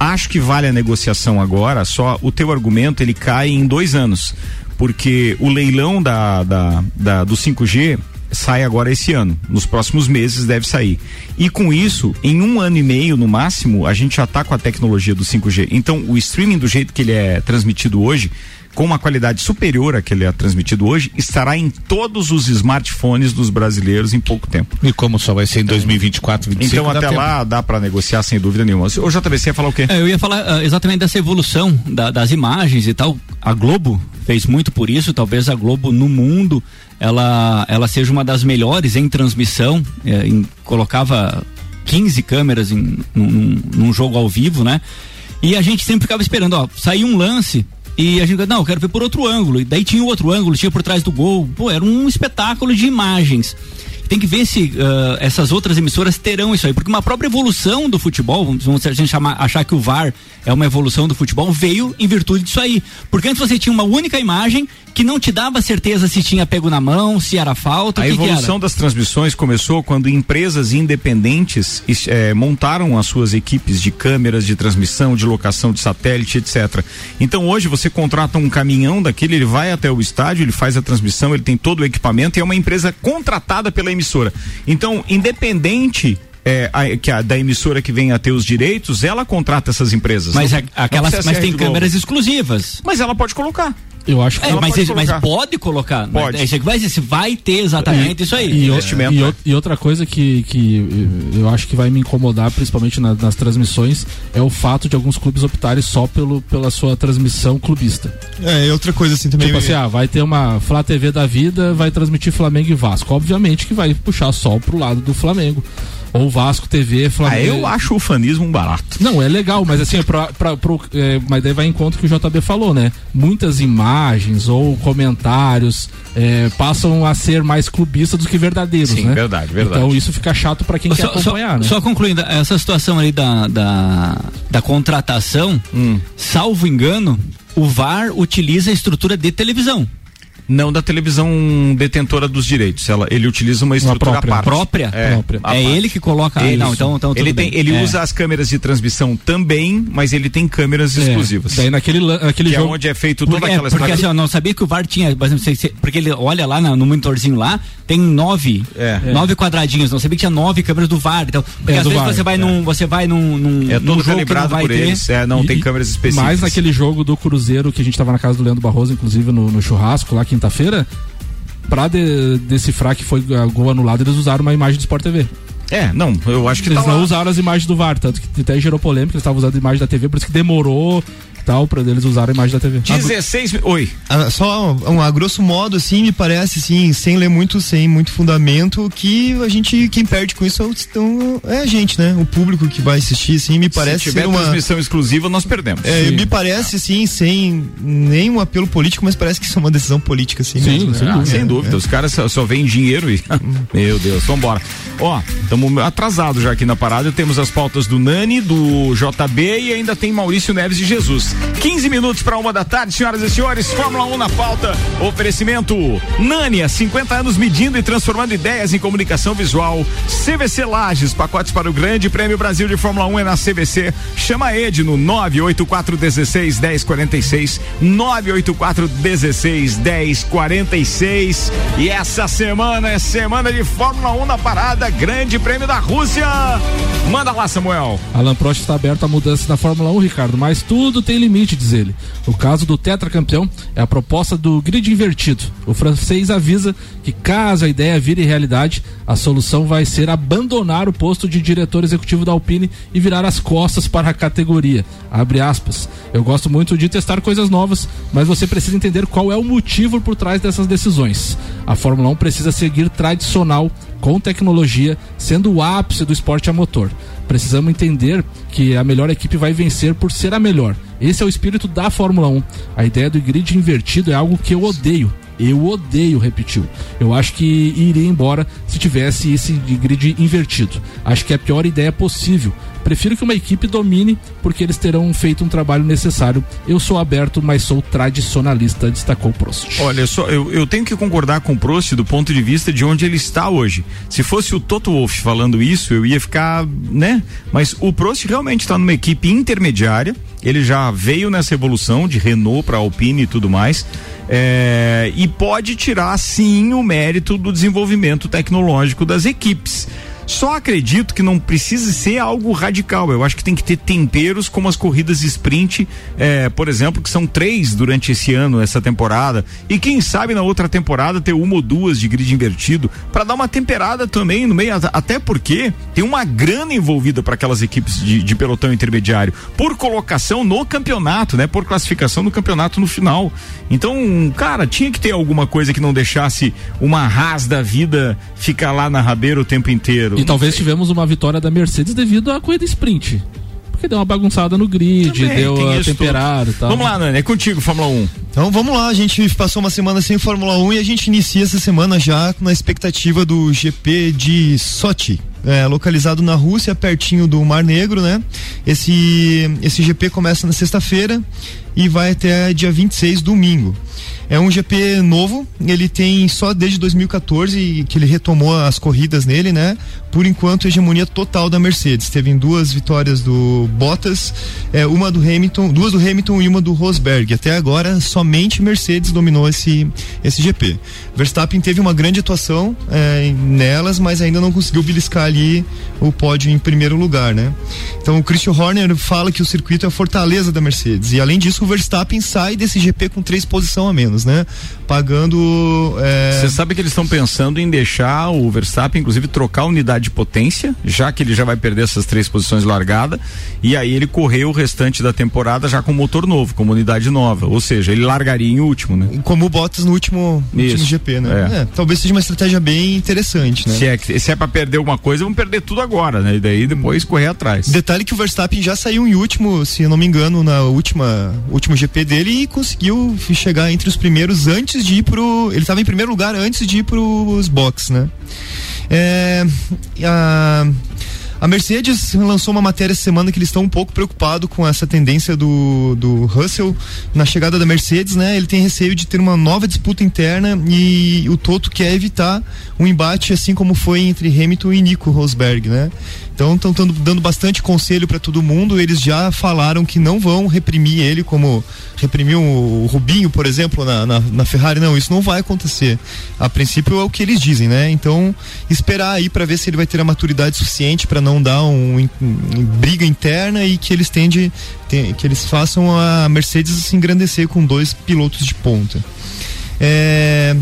Acho que vale a negociação agora, só o teu argumento ele cai em dois anos. Porque o leilão da, da, da- do 5G sai agora esse ano. Nos próximos meses deve sair. E com isso, em um ano e meio no máximo, a gente já está com a tecnologia do 5G. Então, o streaming do jeito que ele é transmitido hoje, com uma qualidade superior à que ele é transmitido hoje, estará em todos os smartphones dos brasileiros em pouco tempo. E como só vai ser em 2024, 2025, Então, dá até tempo. lá dá para negociar sem dúvida nenhuma. O JBC ia falar o quê? É, eu ia falar ah, exatamente dessa evolução da- das imagens e tal. A Globo fez muito por isso. Talvez a Globo no mundo ela, ela seja uma das melhores em transmissão. é, em- colocava 15 câmeras em, num, num- num jogo ao vivo, né? E a gente sempre ficava esperando, ó, sair um lance. E a gente, não, eu quero ver por outro ângulo. E daí tinha outro ângulo, tinha por trás do gol. Pô, era um espetáculo de imagens. Tem que ver se ah, essas outras emissoras terão isso aí, porque uma própria evolução do futebol, vamos vamos a gente chamar, achar que o VAR é uma evolução do futebol, veio em virtude disso aí. Porque antes você tinha uma única imagem que não te dava certeza se tinha pego na mão, se era falta, A que, que evolução era. das transmissões começou quando empresas independentes es- eh, montaram as suas equipes de câmeras de transmissão, de locação de satélite, etc. Então hoje você contrata um caminhão daquele, ele vai até o estádio, ele faz a transmissão, ele tem todo o equipamento e é uma empresa contratada pela emissora. Então, independente eh, a- que a- da emissora que venha a ter os direitos, ela contrata essas empresas. Mas, Não- a- aquelas, mas tem Globo. câmeras exclusivas. Mas ela pode colocar. Eu acho que É, mas, pode ele- mas colocar. pode colocar. Pode. Mas, é vai dizer se vai ter exatamente isso aí. E, o- Investimento, e, o- e outra coisa que, que eu acho que vai me incomodar, principalmente na- nas transmissões, é o fato de alguns clubes optarem só pelo, pela sua transmissão clubista. É, e outra coisa assim também. Tipo assim, ah, vai ter uma Flá TV da vida, vai transmitir Flamengo e Vasco. Obviamente que vai puxar só pro lado do Flamengo. Ou Vasco TV, Ah, Flamengo. eu acho o fanismo um barato. Não, é legal, mas assim, é pra, pra, pro, é, mas daí vai em conta o que o JB falou, né? Muitas imagens ou comentários é, passam a ser mais clubistas do que verdadeiros, Sim, né? verdade, verdade. Então isso fica chato pra quem quer Só, acompanhar, só, né? só concluindo, essa situação ali da, da, da contratação, Hum. salvo engano, o VAR utiliza a estrutura de televisão. Não da televisão detentora dos direitos. Ela, ele utiliza uma estrutura própria. à parte. Própria? É, Própria. É ele que coloca- ah, Isso. não, então- então ele tem, ele É. usa as câmeras de transmissão também, mas ele tem câmeras É, exclusivas. Daí naquele, naquele que jogo. é onde é feito toda Porque, aquela porque assim, eu não sabia que o VAR tinha, porque ele olha lá na- no monitorzinho lá, tem nove, É. nove quadradinhos, não sabia que tinha nove câmeras do VAR, então, porque É, às vezes VAR, você vai é. num, você vai num, num, É num todo jogo que não calibrado vai por ter, eles. É, não, E- tem câmeras específicas. Mas naquele jogo do Cruzeiro que a gente tava na casa do Leandro Barroso, inclusive no, no churrasco lá quinta-feira, pra de- decifrar que foi ah, gol anulado, eles usaram uma imagem do Sport TV. É, não, eu acho que Eles tá não lá. usaram as imagens do VAR, tanto que até gerou polêmica, eles estavam usando a imagem da TV, por isso que demorou tal, pra eles usarem a imagem da TV. 16 mi- Oi. Ah, só um, a grosso modo, assim, me parece, assim, sem ler muito, sem muito fundamento, que a gente, quem perde com isso é, o- então, é a gente, né? O público que vai assistir, assim, me parece Se tiver ser uma... transmissão exclusiva, nós perdemos. É, me parece, assim, sem nenhum apelo político, mas parece que isso é uma decisão política, assim Sim, mesmo. né? sem Ah, dúvida. sem dúvida, os caras só, só veem dinheiro e. Meu Deus, vambora. Ó, estamos atrasados já aqui na parada. Temos as pautas do Nani, do JB e ainda tem Maurício Neves de Jesus. 15 minutos para uma da tarde, senhoras e senhores. Fórmula 1 na pauta. Oferecimento Nani, há 50 anos medindo e transformando ideias em comunicação visual. CVC Lages, pacotes para o Grande Prêmio Brasil de Fórmula 1 é na CVC. Chama a Ed no 98416 1046. 98416 1046. E essa semana é semana de Fórmula 1 na parada, Grande Prêmio da Rússia. Manda lá, Samuel. Alan Prost está aberto a mudanças na Fórmula 1, Ricardo, mas tudo tem limite, diz ele. O caso do tetracampeão é a proposta do grid invertido. O francês avisa que caso a ideia vire realidade, a solução vai ser abandonar o posto de diretor executivo da Alpine e virar as costas para a categoria. Abre aspas. Eu gosto muito de testar coisas novas, mas você precisa entender qual é o motivo por trás dessas decisões. A Fórmula 1 precisa seguir tradicional com tecnologia, sendo o ápice do esporte a motor. Precisamos entender que a melhor equipe vai vencer por ser a melhor. Esse é o espírito da Fórmula 1. A ideia do grid invertido é algo que eu odeio. Eu odeio, repetiu. Eu acho que iria embora se tivesse esse grid invertido. Acho que é a pior ideia possível. Prefiro que uma equipe domine, porque eles terão feito um trabalho necessário. Eu sou aberto, mas sou tradicionalista, destacou Prost. Olha só, eu, eu tenho que concordar com o Prost do ponto de vista de onde ele está hoje. Se fosse o Toto Wolff falando isso, eu ia ficar, né? Mas o Prost realmente está numa equipe intermediária. Ele já veio nessa evolução de Renault para Alpine e tudo mais. É, e pode tirar sim o mérito do desenvolvimento tecnológico das equipes. Só acredito que não precisa ser algo radical. Eu acho que tem que ter temperos como as corridas sprint, é, por exemplo, que são três durante esse ano, essa temporada. E quem sabe na outra temporada ter uma ou duas de grid invertido para dar uma temperada também no meio. Até porque tem uma grana envolvida para aquelas equipes de, de pelotão intermediário por colocação no campeonato, né? Por classificação no campeonato no final. Então, cara, tinha que ter alguma coisa que não deixasse uma Haas da vida ficar lá na rabeira o tempo inteiro. E talvez tivemos uma vitória da Mercedes devido à corrida sprint. Porque deu uma bagunçada no grid, Também, deu tem a isso temperada e tal. Vamos lá, Nani, é contigo, Fórmula 1. Então vamos lá, a gente passou uma semana sem Fórmula 1 e a gente inicia essa semana já na expectativa do GP de Sochi. É, localizado na Rússia, pertinho do Mar Negro, né? Esse, esse GP começa na sexta-feira e vai até dia 26, domingo. É um GP novo, ele tem só desde 2014 que ele retomou as corridas nele, né? Por enquanto, hegemonia total da Mercedes. Teve duas vitórias do Bottas, é, uma do Hamilton, duas do Hamilton e uma do Rosberg. Até agora, somente Mercedes dominou esse, esse GP. Verstappen teve uma grande atuação é, nelas, mas ainda não conseguiu beliscar ali o pódio em primeiro lugar, né? Então o Christian Horner fala que o circuito é a fortaleza da Mercedes. E além disso, o Verstappen sai desse GP com três posições a menos, né? Pagando. é, Você sabe que eles estão pensando em deixar o Verstappen, inclusive, trocar unidade de potência, já que ele já vai perder essas três posições largada, e aí ele correr o restante da temporada já com motor novo, com unidade nova. Ou seja, ele largaria em último, né? como o Bottas no último, no último GP, né? é. É, talvez seja uma estratégia bem interessante, né? Se é, que- se é pra perder alguma coisa, vamos perder tudo agora, né? E daí depois correr atrás. Detalhe que o Verstappen já saiu em último, se eu não me engano, na última último GP dele e conseguiu chegar entre os primeiros antes de ir pro. Ele estava em primeiro lugar antes de ir pros box, né? É, a, a Mercedes lançou uma matéria essa semana que eles estão um pouco preocupados com essa tendência do, do Russell na chegada da Mercedes, né? Ele tem receio de ter uma nova disputa interna e o Toto quer evitar um embate assim como foi entre Hamilton e Nico Rosberg, né? Então estão dando bastante conselho para todo mundo. Eles já falaram que não vão reprimir ele como reprimiu o Rubinho, por exemplo, na, na, na Ferrari. Não, isso não vai acontecer. A princípio é o que eles dizem, né? Então esperar aí para ver se ele vai ter a maturidade suficiente para não dar um, um- um briga interna e que eles tende, tem- que eles façam a Mercedes se engrandecer com dois pilotos de ponta. É,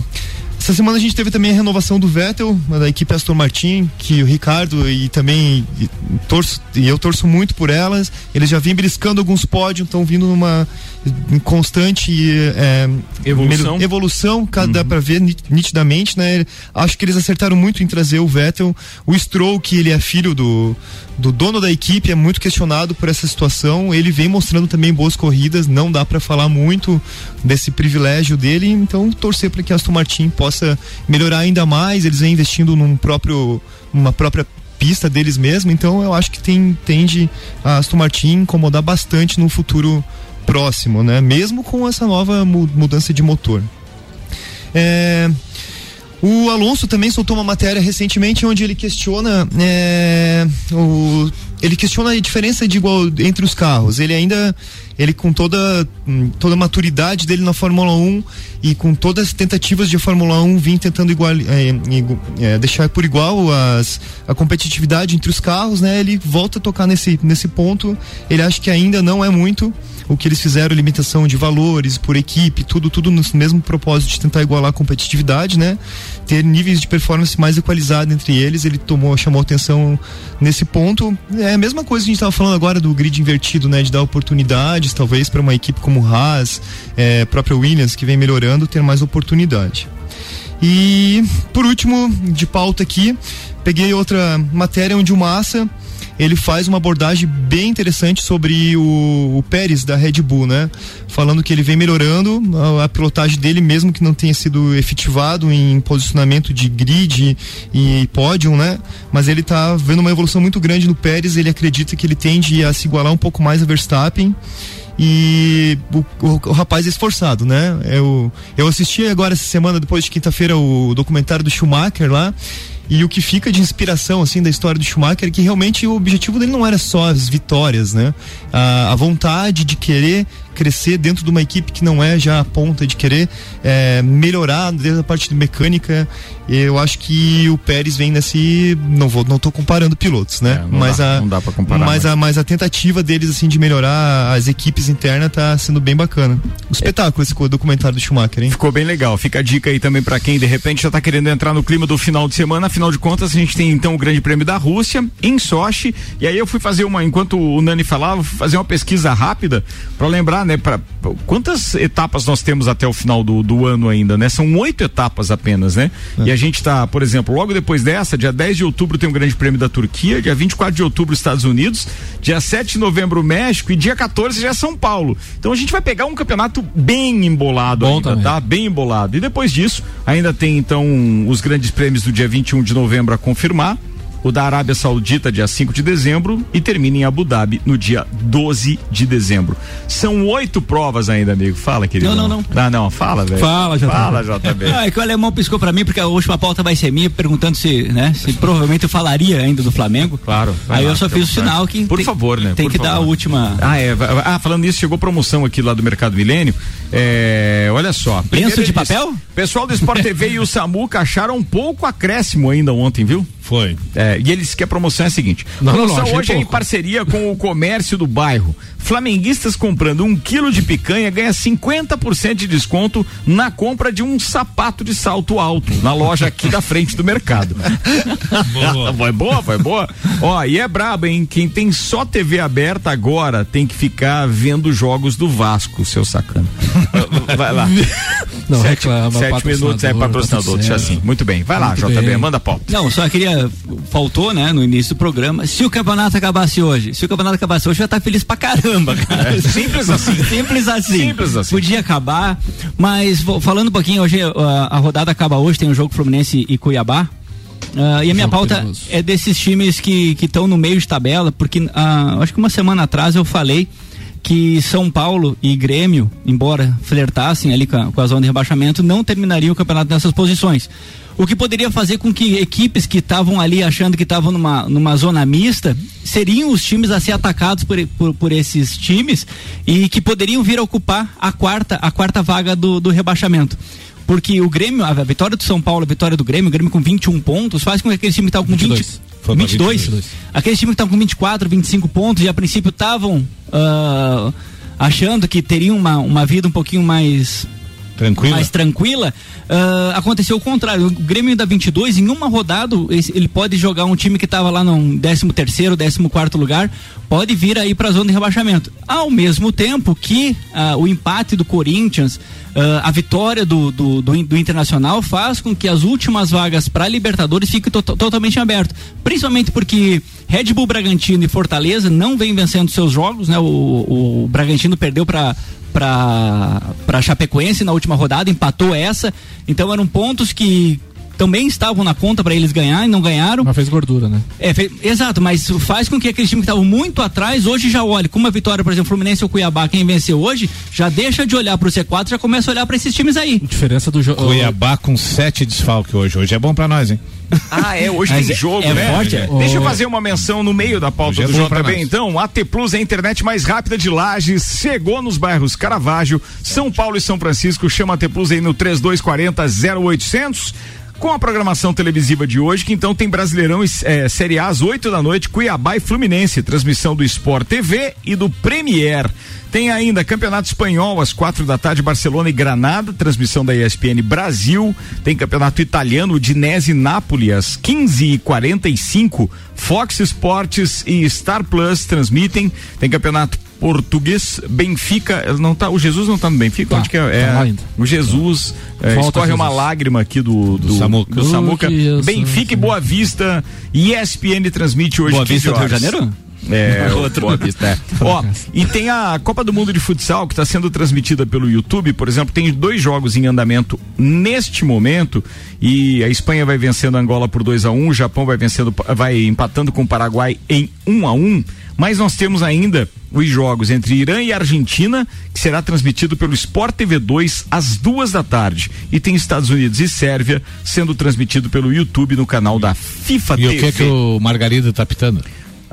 essa semana a gente teve também a renovação do Vettel, da equipe Aston Martin, que o Ricardo e também e torço, e eu torço muito por elas. Eles já vêm beliscando alguns pódios, estão vindo numa em constante é, Evolução. evolução, cada dá pra ver nit- nitidamente, né? Acho que eles acertaram muito em trazer o Vettel. O Stroll, que ele é filho do, do dono da equipe, é muito questionado por essa situação. Ele vem mostrando também boas corridas, não dá pra falar muito desse privilégio dele, então torcer para que Aston Martin possa melhorar ainda mais. Eles vêm investindo num próprio, uma própria pista deles mesmo, então eu acho que tem, tende a Aston Martin incomodar bastante no futuro próximo, né? Mesmo com essa nova mu- mudança de motor. É, o Alonso também soltou uma matéria recentemente onde ele questiona é, o, ele questiona a diferença de igual entre os carros. Ele ainda ele com toda hum, toda a maturidade dele na Fórmula 1 e com todas as tentativas de Fórmula 1 vir tentando igual é, é, deixar por igual as, a competitividade entre os carros, né? Ele volta a tocar nesse nesse ponto. Ele acha que ainda não é muito o que eles fizeram, limitação de valores por equipe, tudo, tudo no mesmo propósito de tentar igualar a competitividade, né? Ter níveis de performance mais equalizados entre eles, ele tomou, chamou atenção nesse ponto. É a mesma coisa que a gente estava falando agora do grid invertido, né? De dar oportunidades, talvez, para uma equipe como Haas, é, própria Williams, que vem melhorando, ter mais oportunidade. E, por último, de pauta aqui, peguei outra matéria onde o Massa ele faz uma abordagem bem interessante sobre o, o Pérez da Red Bull, né? Falando que ele vem melhorando a, a pilotagem dele, mesmo que não tenha sido efetivado em posicionamento de grid e pódio, né? Mas ele está vendo uma evolução muito grande no Pérez, ele acredita que ele tende a se igualar um pouco mais a Verstappen e o, o, o, rapaz é esforçado, né? Eu, eu assisti agora essa semana, depois de quinta-feira, o documentário do Schumacher lá. E o que fica de inspiração, assim, da história do Schumacher é que realmente o objetivo dele não era só as vitórias, né? A, a vontade de querer crescer dentro de uma equipe que não é já a ponta de querer é, melhorar desde a parte de mecânica. Eu acho que o Pérez vem nesse. Não vou, não tô comparando pilotos, né? É, mas dá, a, não dá pra comparar. Mas, mas, A, mas a tentativa deles, assim, de melhorar as equipes internas tá sendo bem bacana. Um espetáculo esse documentário do Schumacher, hein? Ficou bem legal. Fica a dica aí também para quem de repente já tá querendo entrar no clima do final de semana. Afinal de contas, a gente tem então o Grande Prêmio da Rússia em Sochi. E aí eu fui fazer uma, enquanto o Nani falava, fui fazer uma pesquisa rápida para lembrar, né? Pra, quantas etapas nós temos até o final do, do ano ainda, né? São oito etapas apenas, né? É. E a gente tá, por exemplo, logo depois dessa, dia 10 de outubro tem o Grande Prêmio da Turquia, dia 24 de outubro Estados Unidos, dia 7 de novembro México e dia 14 já é São Paulo. Então a gente vai pegar um campeonato bem embolado Bom ainda, também. tá? Bem embolado. E depois disso, ainda tem então os grandes prêmios do dia 21 de novembro a confirmar o da Arábia Saudita, dia 5 de dezembro, e termina em Abu Dhabi no dia 12 de dezembro. São oito provas ainda, amigo. Fala, querido. Não, não, não. Ah, não, fala, velho. Fala, JB. Fala, JB. Ah, é que o alemão piscou pra mim, porque a última pauta vai ser minha, perguntando se, né, se provavelmente eu falaria ainda do Flamengo. Claro. Aí lá, eu só fiz o sinal que. Por tem, favor, né? Tem Por que favor. dar a última. Ah, é. Ah, falando nisso, chegou promoção aqui lá do Mercado Milênio. É, olha só. Penso de papel? Pessoal do Sport TV e o Samuca acharam um pouco acréscimo ainda ontem, viu? Foi. É, e eles que a promoção é a seguinte: não, promoção não, não, hoje é em parceria com o comércio do bairro. Flamenguistas comprando um quilo de picanha ganha 50% de desconto na compra de um sapato de salto alto na loja aqui da frente do mercado. boa. Foi boa, foi boa. Ó, e é brabo, hein? Quem tem só TV aberta agora tem que ficar vendo jogos do Vasco, seu sacana. Vai lá. Não, sete, reclama, sete minutos é patrocinador, deixa assim. Muito bem. Vai lá, Muito JB, bem. manda a pauta. Não, só queria. Faltou, né, no início do programa. Se o campeonato acabasse hoje, se o campeonato acabasse hoje, eu ia estar feliz pra caramba, cara. É, simples assim. Simples assim. Simples assim. Podia acabar, mas falando um pouquinho, hoje a, a rodada acaba hoje, tem o jogo Fluminense e Cuiabá. Ah, e a minha pauta perigoso. é desses times que estão no meio de tabela, porque ah, acho que uma semana atrás eu falei que São Paulo e Grêmio, embora flertassem ali com a, com a zona de rebaixamento, não terminariam o campeonato nessas posições. O que poderia fazer com que equipes que estavam ali achando que estavam numa, numa zona mista seriam os times a ser atacados por, por, por esses times e que poderiam vir a ocupar a quarta, a quarta vaga do, do rebaixamento. Porque o Grêmio, a vitória do São Paulo, a vitória do Grêmio, o Grêmio com 21 pontos, faz com que aquele time que estava com 20, 22. Foi pra 22, 22. aqueles times que estavam com 24, 25 pontos e a princípio estavam ah, achando que teriam uma, uma vida um pouquinho mais Tranquilo? mais tranquila, ah, aconteceu o contrário. O Grêmio da 22, em uma rodada, ele pode jogar um time que estava lá no 13 terceiro, 14 quarto lugar, pode vir aí para a zona de rebaixamento. Ao mesmo tempo que ah, o empate do Corinthians, ah, a vitória do, do, do, do Internacional faz com que as últimas vagas para Libertadores fiquem to- totalmente abertas. Principalmente porque Red Bull Bragantino e Fortaleza não vêm vencendo seus jogos, né? O, o Bragantino perdeu para para Chapecoense na última rodada, empatou essa. Então eram pontos que também estavam na conta para eles ganhar e não ganharam. Mas fez gordura, né? É, fez, exato, mas faz com que aqueles times que estavam muito atrás hoje já olhem. Como a vitória, por exemplo, Fluminense ou Cuiabá, quem venceu hoje, já deixa de olhar para o C4 já começa a olhar para esses times aí. Diferença do jogo. Cuiabá com sete desfalques hoje. Hoje é bom para nós, hein? Ah, é, hoje Mas tem é- jogo, é né? forte, é? Deixa eu fazer uma menção no meio da pauta Hoje é do pra JB, então. AT Plus é a internet mais rápida de Lages, chegou nos bairros Caravaggio, São Paulo e São Francisco, chama AT Plus aí no 3240 0800. Com a programação televisiva de hoje, que então tem Brasileirão eh, Série A às 8 da noite, Cuiabá e Fluminense, transmissão do Sport TV e do Premier. Tem ainda Campeonato Espanhol às quatro da tarde, Barcelona e Granada, transmissão da ESPN Brasil. Tem Campeonato Italiano, Udinese e Nápoles às 15 e 45 Fox Sports e Star Plus transmitem. Tem Campeonato Português, Benfica, não tá, o Jesus não tá no Benfica, Tá, onde que é? tá É, o Jesus, é, Volta, escorre uma Jesus. lágrima aqui do, do, do Samuca. Samuca. Que eu Benfica e Boa Vista, ESPN transmite hoje Boa 15 Vista do Rio de horas. Janeiro? É, Outro. Boa Vista, é. Ó, e tem a Copa do Mundo de Futsal que está sendo transmitida pelo YouTube, por exemplo, tem dois jogos em andamento neste momento e a Espanha vai vencendo a Angola por 2 a 1 o Japão vai vencendo, vai empatando com o Paraguai em 1 a 1 mas nós temos ainda os jogos entre Irã e Argentina, que será transmitido pelo Sport TV 2 às duas da tarde. E tem Estados Unidos e Sérvia sendo transmitido pelo YouTube no canal da FIFA E o TV. que que o Margarida tá pitando?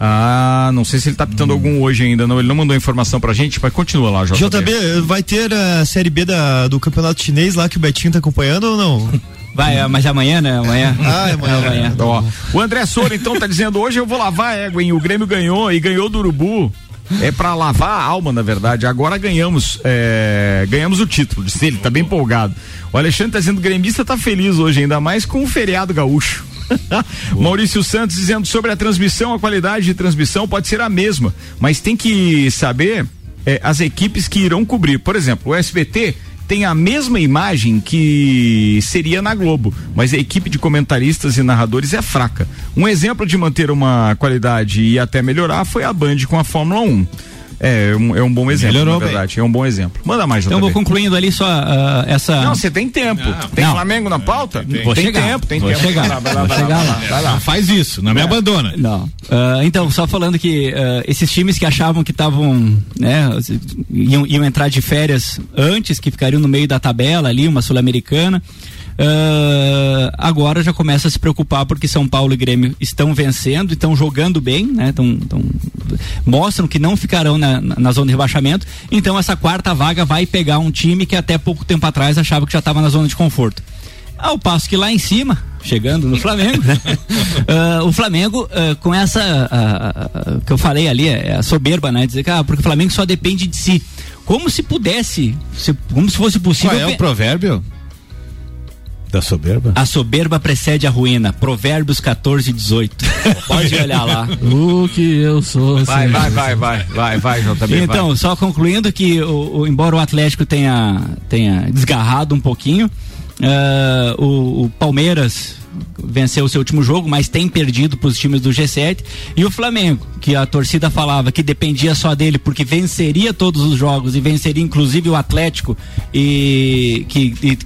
Ah, não sei se ele tá pitando algum hoje ainda, não. Ele não mandou informação pra gente, mas continua lá, JB. JB, vai ter a Série B da, do Campeonato Chinês lá que o Betinho tá acompanhando ou não? Vai, é, mas amanhã, né? Amanhã. Ah, é amanhã. Ó, o André Soura, então, tá dizendo: hoje eu vou lavar a égua, hein? O Grêmio ganhou e ganhou do Urubu. É pra lavar a alma, na verdade. Agora ganhamos, é, ganhamos o título. Diz ele, tá bem empolgado. O Alexandre tá dizendo: o gremista tá feliz hoje, ainda mais com o feriado gaúcho. Maurício Santos dizendo sobre a transmissão, a qualidade de transmissão pode ser a mesma, mas tem que saber é, as equipes que irão cobrir. Por exemplo, o SBT tem a mesma imagem que seria na Globo, mas a equipe de comentaristas e narradores é fraca. Um exemplo de manter uma qualidade e até melhorar foi a Band com a Fórmula 1. É, um, é um bom exemplo, Melhorou na verdade. É um bom exemplo. Manda mais, Então vou concluindo ali só ah, essa. Não, você tem tempo. tem Não. Flamengo na pauta? Vou tem chegar. tempo, tem Vou tempo. chegar. Vai lá, vai lá, vai lá, chegar vai lá. lá, vai lá. Faz isso, não me É. abandona. Não. Ah, então, só falando que ah, esses times que achavam que estavam, né, iam, iam entrar de férias antes, que ficariam no meio da tabela ali, uma sul-americana, ah, agora já começa a se preocupar porque São Paulo e Grêmio estão vencendo, estão jogando bem, né, tão, tão- mostram que não ficarão na, na- na zona de rebaixamento. Então, essa quarta vaga vai pegar um time que até pouco tempo atrás achava que já estava na zona de conforto. Ao passo que lá em cima, chegando no Flamengo, ah, o Flamengo ah, com essa que eu falei ali, é a soberba, né? Dizer que ah, porque o Flamengo só depende de si. Como se pudesse, se- como se fosse possível. Qual é o provérbio? Da soberba? A soberba precede a ruína. Provérbios 14, 18. Pode olhar lá. O que eu sou. Vai, vai, vai, vai, vai, vai, JB. Então, vai. só concluindo que o, o- embora o Atlético tenha, tenha desgarrado um pouquinho, ah, o, o Palmeiras venceu o seu último jogo, mas tem perdido para os times do G7 e o Flamengo, que a torcida falava que dependia só dele porque venceria todos os jogos e venceria inclusive o Atlético e que e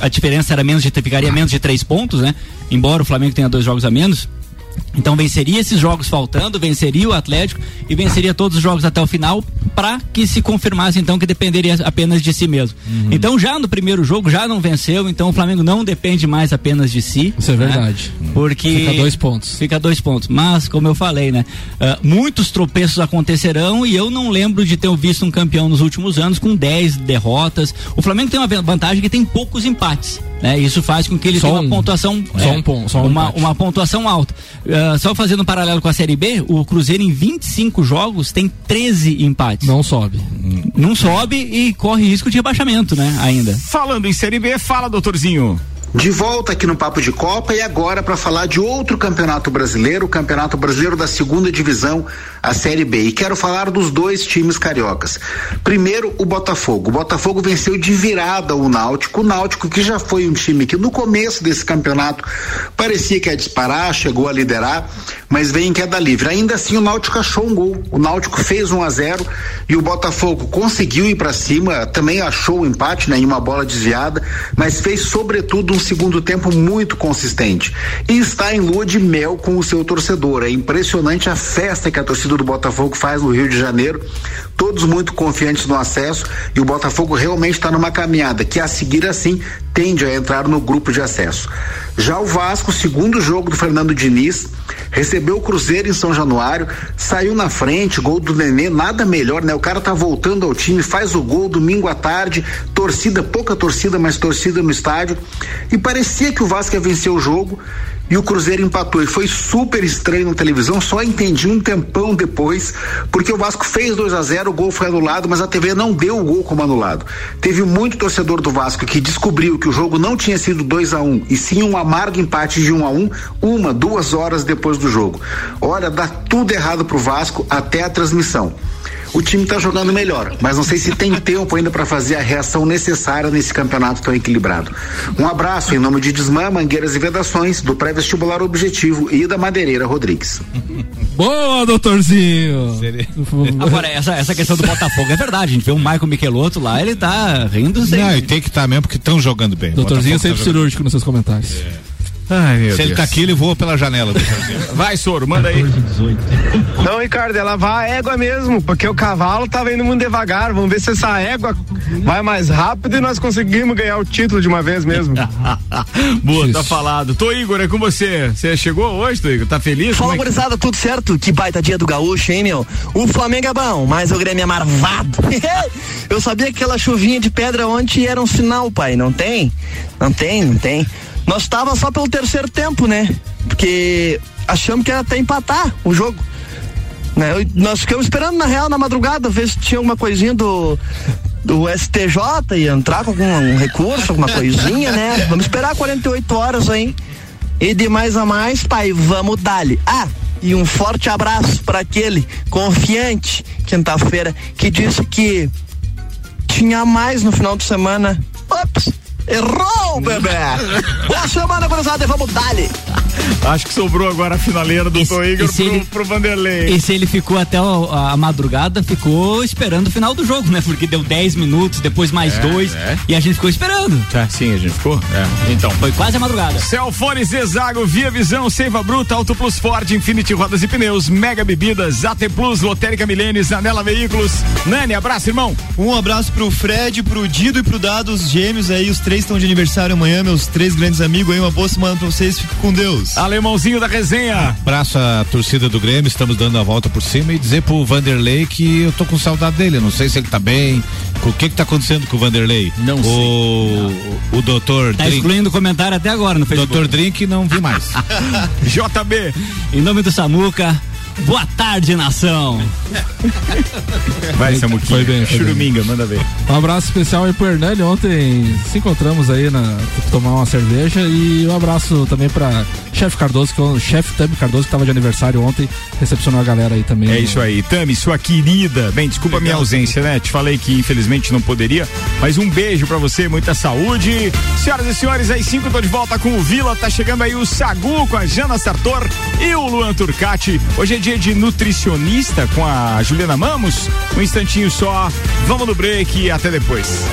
a diferença era menos de ficaria menos de três pontos, né? Embora o Flamengo tenha dois jogos a menos, então venceria esses jogos faltando, venceria o Atlético e venceria todos os jogos até o final para que se confirmasse então que dependeria apenas de si mesmo. Então já no primeiro jogo já não venceu, então o Flamengo não depende mais apenas de si. Isso é né? verdade. Porque Fica dois pontos. Fica dois pontos. Mas como eu falei, né, ah, muitos tropeços acontecerão e eu não lembro de ter visto um campeão nos últimos anos com 10 derrotas. O Flamengo tem uma vantagem que tem poucos empates. Né? Isso faz com que ele Só tenha uma um. pontuação Só um ponto, só um uma, uma pontuação alta. Ah, só fazendo um paralelo com a Série B, o Cruzeiro em 25 jogos tem 13 empates. Não sobe. Não sobe e corre risco de rebaixamento, né? Ainda. Falando em Série B, fala, doutorzinho. De volta aqui no Papo de Copa e agora para falar de outro campeonato brasileiro, o Campeonato Brasileiro da Segunda Divisão, a Série B. E quero falar dos dois times cariocas. Primeiro, o Botafogo. O Botafogo venceu de virada o Náutico. O Náutico, que já foi um time que no começo desse campeonato parecia que ia disparar, chegou a liderar, mas veio em queda livre. Ainda assim, o Náutico achou um gol. O Náutico fez 1 a 0 e o Botafogo conseguiu ir para cima, também achou o empate, né, em uma bola desviada, mas fez sobretudo um segundo tempo muito consistente. E está em lua de mel com o seu torcedor. É impressionante a festa que a torcida do Botafogo faz no Rio de Janeiro. Todos muito confiantes no acesso e o Botafogo realmente está numa caminhada que a seguir assim tende a entrar no grupo de acesso. Já o Vasco, segundo jogo do Fernando Diniz, recebeu o Cruzeiro em São Januário, saiu na frente, gol do Nenê, nada melhor, né? O cara tá voltando ao time, faz o gol domingo à tarde, torcida, pouca torcida, mas torcida no estádio, e parecia que o Vasco ia vencer o jogo e o Cruzeiro empatou. E foi super estranho na televisão, só entendi um tempão depois, porque o Vasco fez 2 a 0 o gol foi anulado, mas a TV não deu o gol como anulado. Teve muito torcedor do Vasco que descobriu que o jogo não tinha sido 2 a 1 um, e sim um amargo empate de 1 um a 1 um, uma, duas horas depois do jogo. Olha, dá tudo errado pro Vasco até a transmissão o time está jogando melhor, mas não sei se tem tempo ainda para fazer a reação necessária nesse campeonato tão equilibrado. Um abraço em nome de Desmã, Mangueiras e Vedações, do pré-vestibular Objetivo e da Madeireira Rodrigues. Boa, doutorzinho! Agora, essa, essa questão do Botafogo é verdade. A gente vê o Michael Michelotto lá, ele tá rindo sem. Não, e tem que estar tá mesmo porque estão jogando bem. Doutorzinho sempre tá cirúrgico nos seus comentários. É. Ai, Se Deus. ele tá aqui, ele voa pela janela. vai, Soro, manda aí. Não, Ricardo, ela vai a égua mesmo, porque o cavalo tava indo muito devagar. Vamos ver se essa égua vai mais rápido e nós conseguimos ganhar o título de uma vez mesmo. Boa, Isso. tá falado. Tô Igor, é com você. Você chegou hoje, Tô Igor? Tá feliz? Fala, gurizada, é tudo certo? Que baita dia do gaúcho, hein, meu? O Flamengo é bom, mas o Grêmio é marvado. Eu sabia que aquela chuvinha de pedra ontem era um sinal, pai. Não tem? Não tem, não tem. Nós estava só pelo terceiro tempo, né? Porque achamos que ia até empatar o jogo. Né? Nós ficamos esperando, na real, na madrugada, ver se tinha alguma coisinha do, do STJ e entrar com algum recurso, alguma coisinha, né? Vamos esperar 48 horas aí. E de mais a mais, pai, vamos dali. Ah, e um forte abraço para aquele confiante, quinta-feira, que disse que tinha mais no final de semana. Ops, Errou, bebê! Boa semana, gurizada, e vamos dali! Acho que sobrou agora a finaleira do esse, Igor pro, ele, pro Vanderlei. E se ele ficou até a, a, madrugada, ficou esperando o final do jogo, né? Porque deu 10 minutos, depois mais é, dois, é. e a gente ficou esperando. É, sim, a gente ficou. É. Então. Foi quase a madrugada. Celfone Zezago, Via Visão, Seiva Bruta, Auto Plus Ford, Infinity Rodas e Pneus, Mega Bebidas, AT Plus, Lotérica Milênis, Anela Veículos. Nani, abraço, irmão. Um abraço pro Fred, pro Dido e pro Dado, os gêmeos aí, os três estão de aniversário amanhã, meus três grandes amigos aí, uma boa semana pra vocês, fiquem com Deus. Alemãozinho da resenha. Abraço a torcida do Grêmio, estamos dando a volta por cima e dizer pro Vanderlei que eu tô com saudade dele, não sei se ele tá bem, o que que tá acontecendo com o Vanderlei? Não o, sei. O, o doutor Tá Drink. excluindo o comentário até agora no Facebook. Doutor Drink não vi mais. JB. Em nome do Samuca, Boa tarde, nação. Vai, Samuquinha. Foi bem. Churuminga, manda ver. Um abraço especial aí pro Hernani. Ontem se encontramos aí na tomar uma cerveja e um abraço também pra chefe Cardoso, que é o chefe Tami Cardoso, que tava de aniversário ontem, recepcionou a galera aí também. É isso aí. Tami, sua querida. Bem, desculpa a minha ausência, né? Te falei que infelizmente não poderia, mas um beijo pra você, muita saúde. Senhoras e senhores, aí cinco tô de volta com o Vila, tá chegando aí o Sagu com a Jana Sartor e o Luan Turcati. Hoje é dia de nutricionista com a Juliana Mamos. Um instantinho só, vamos no break e até depois.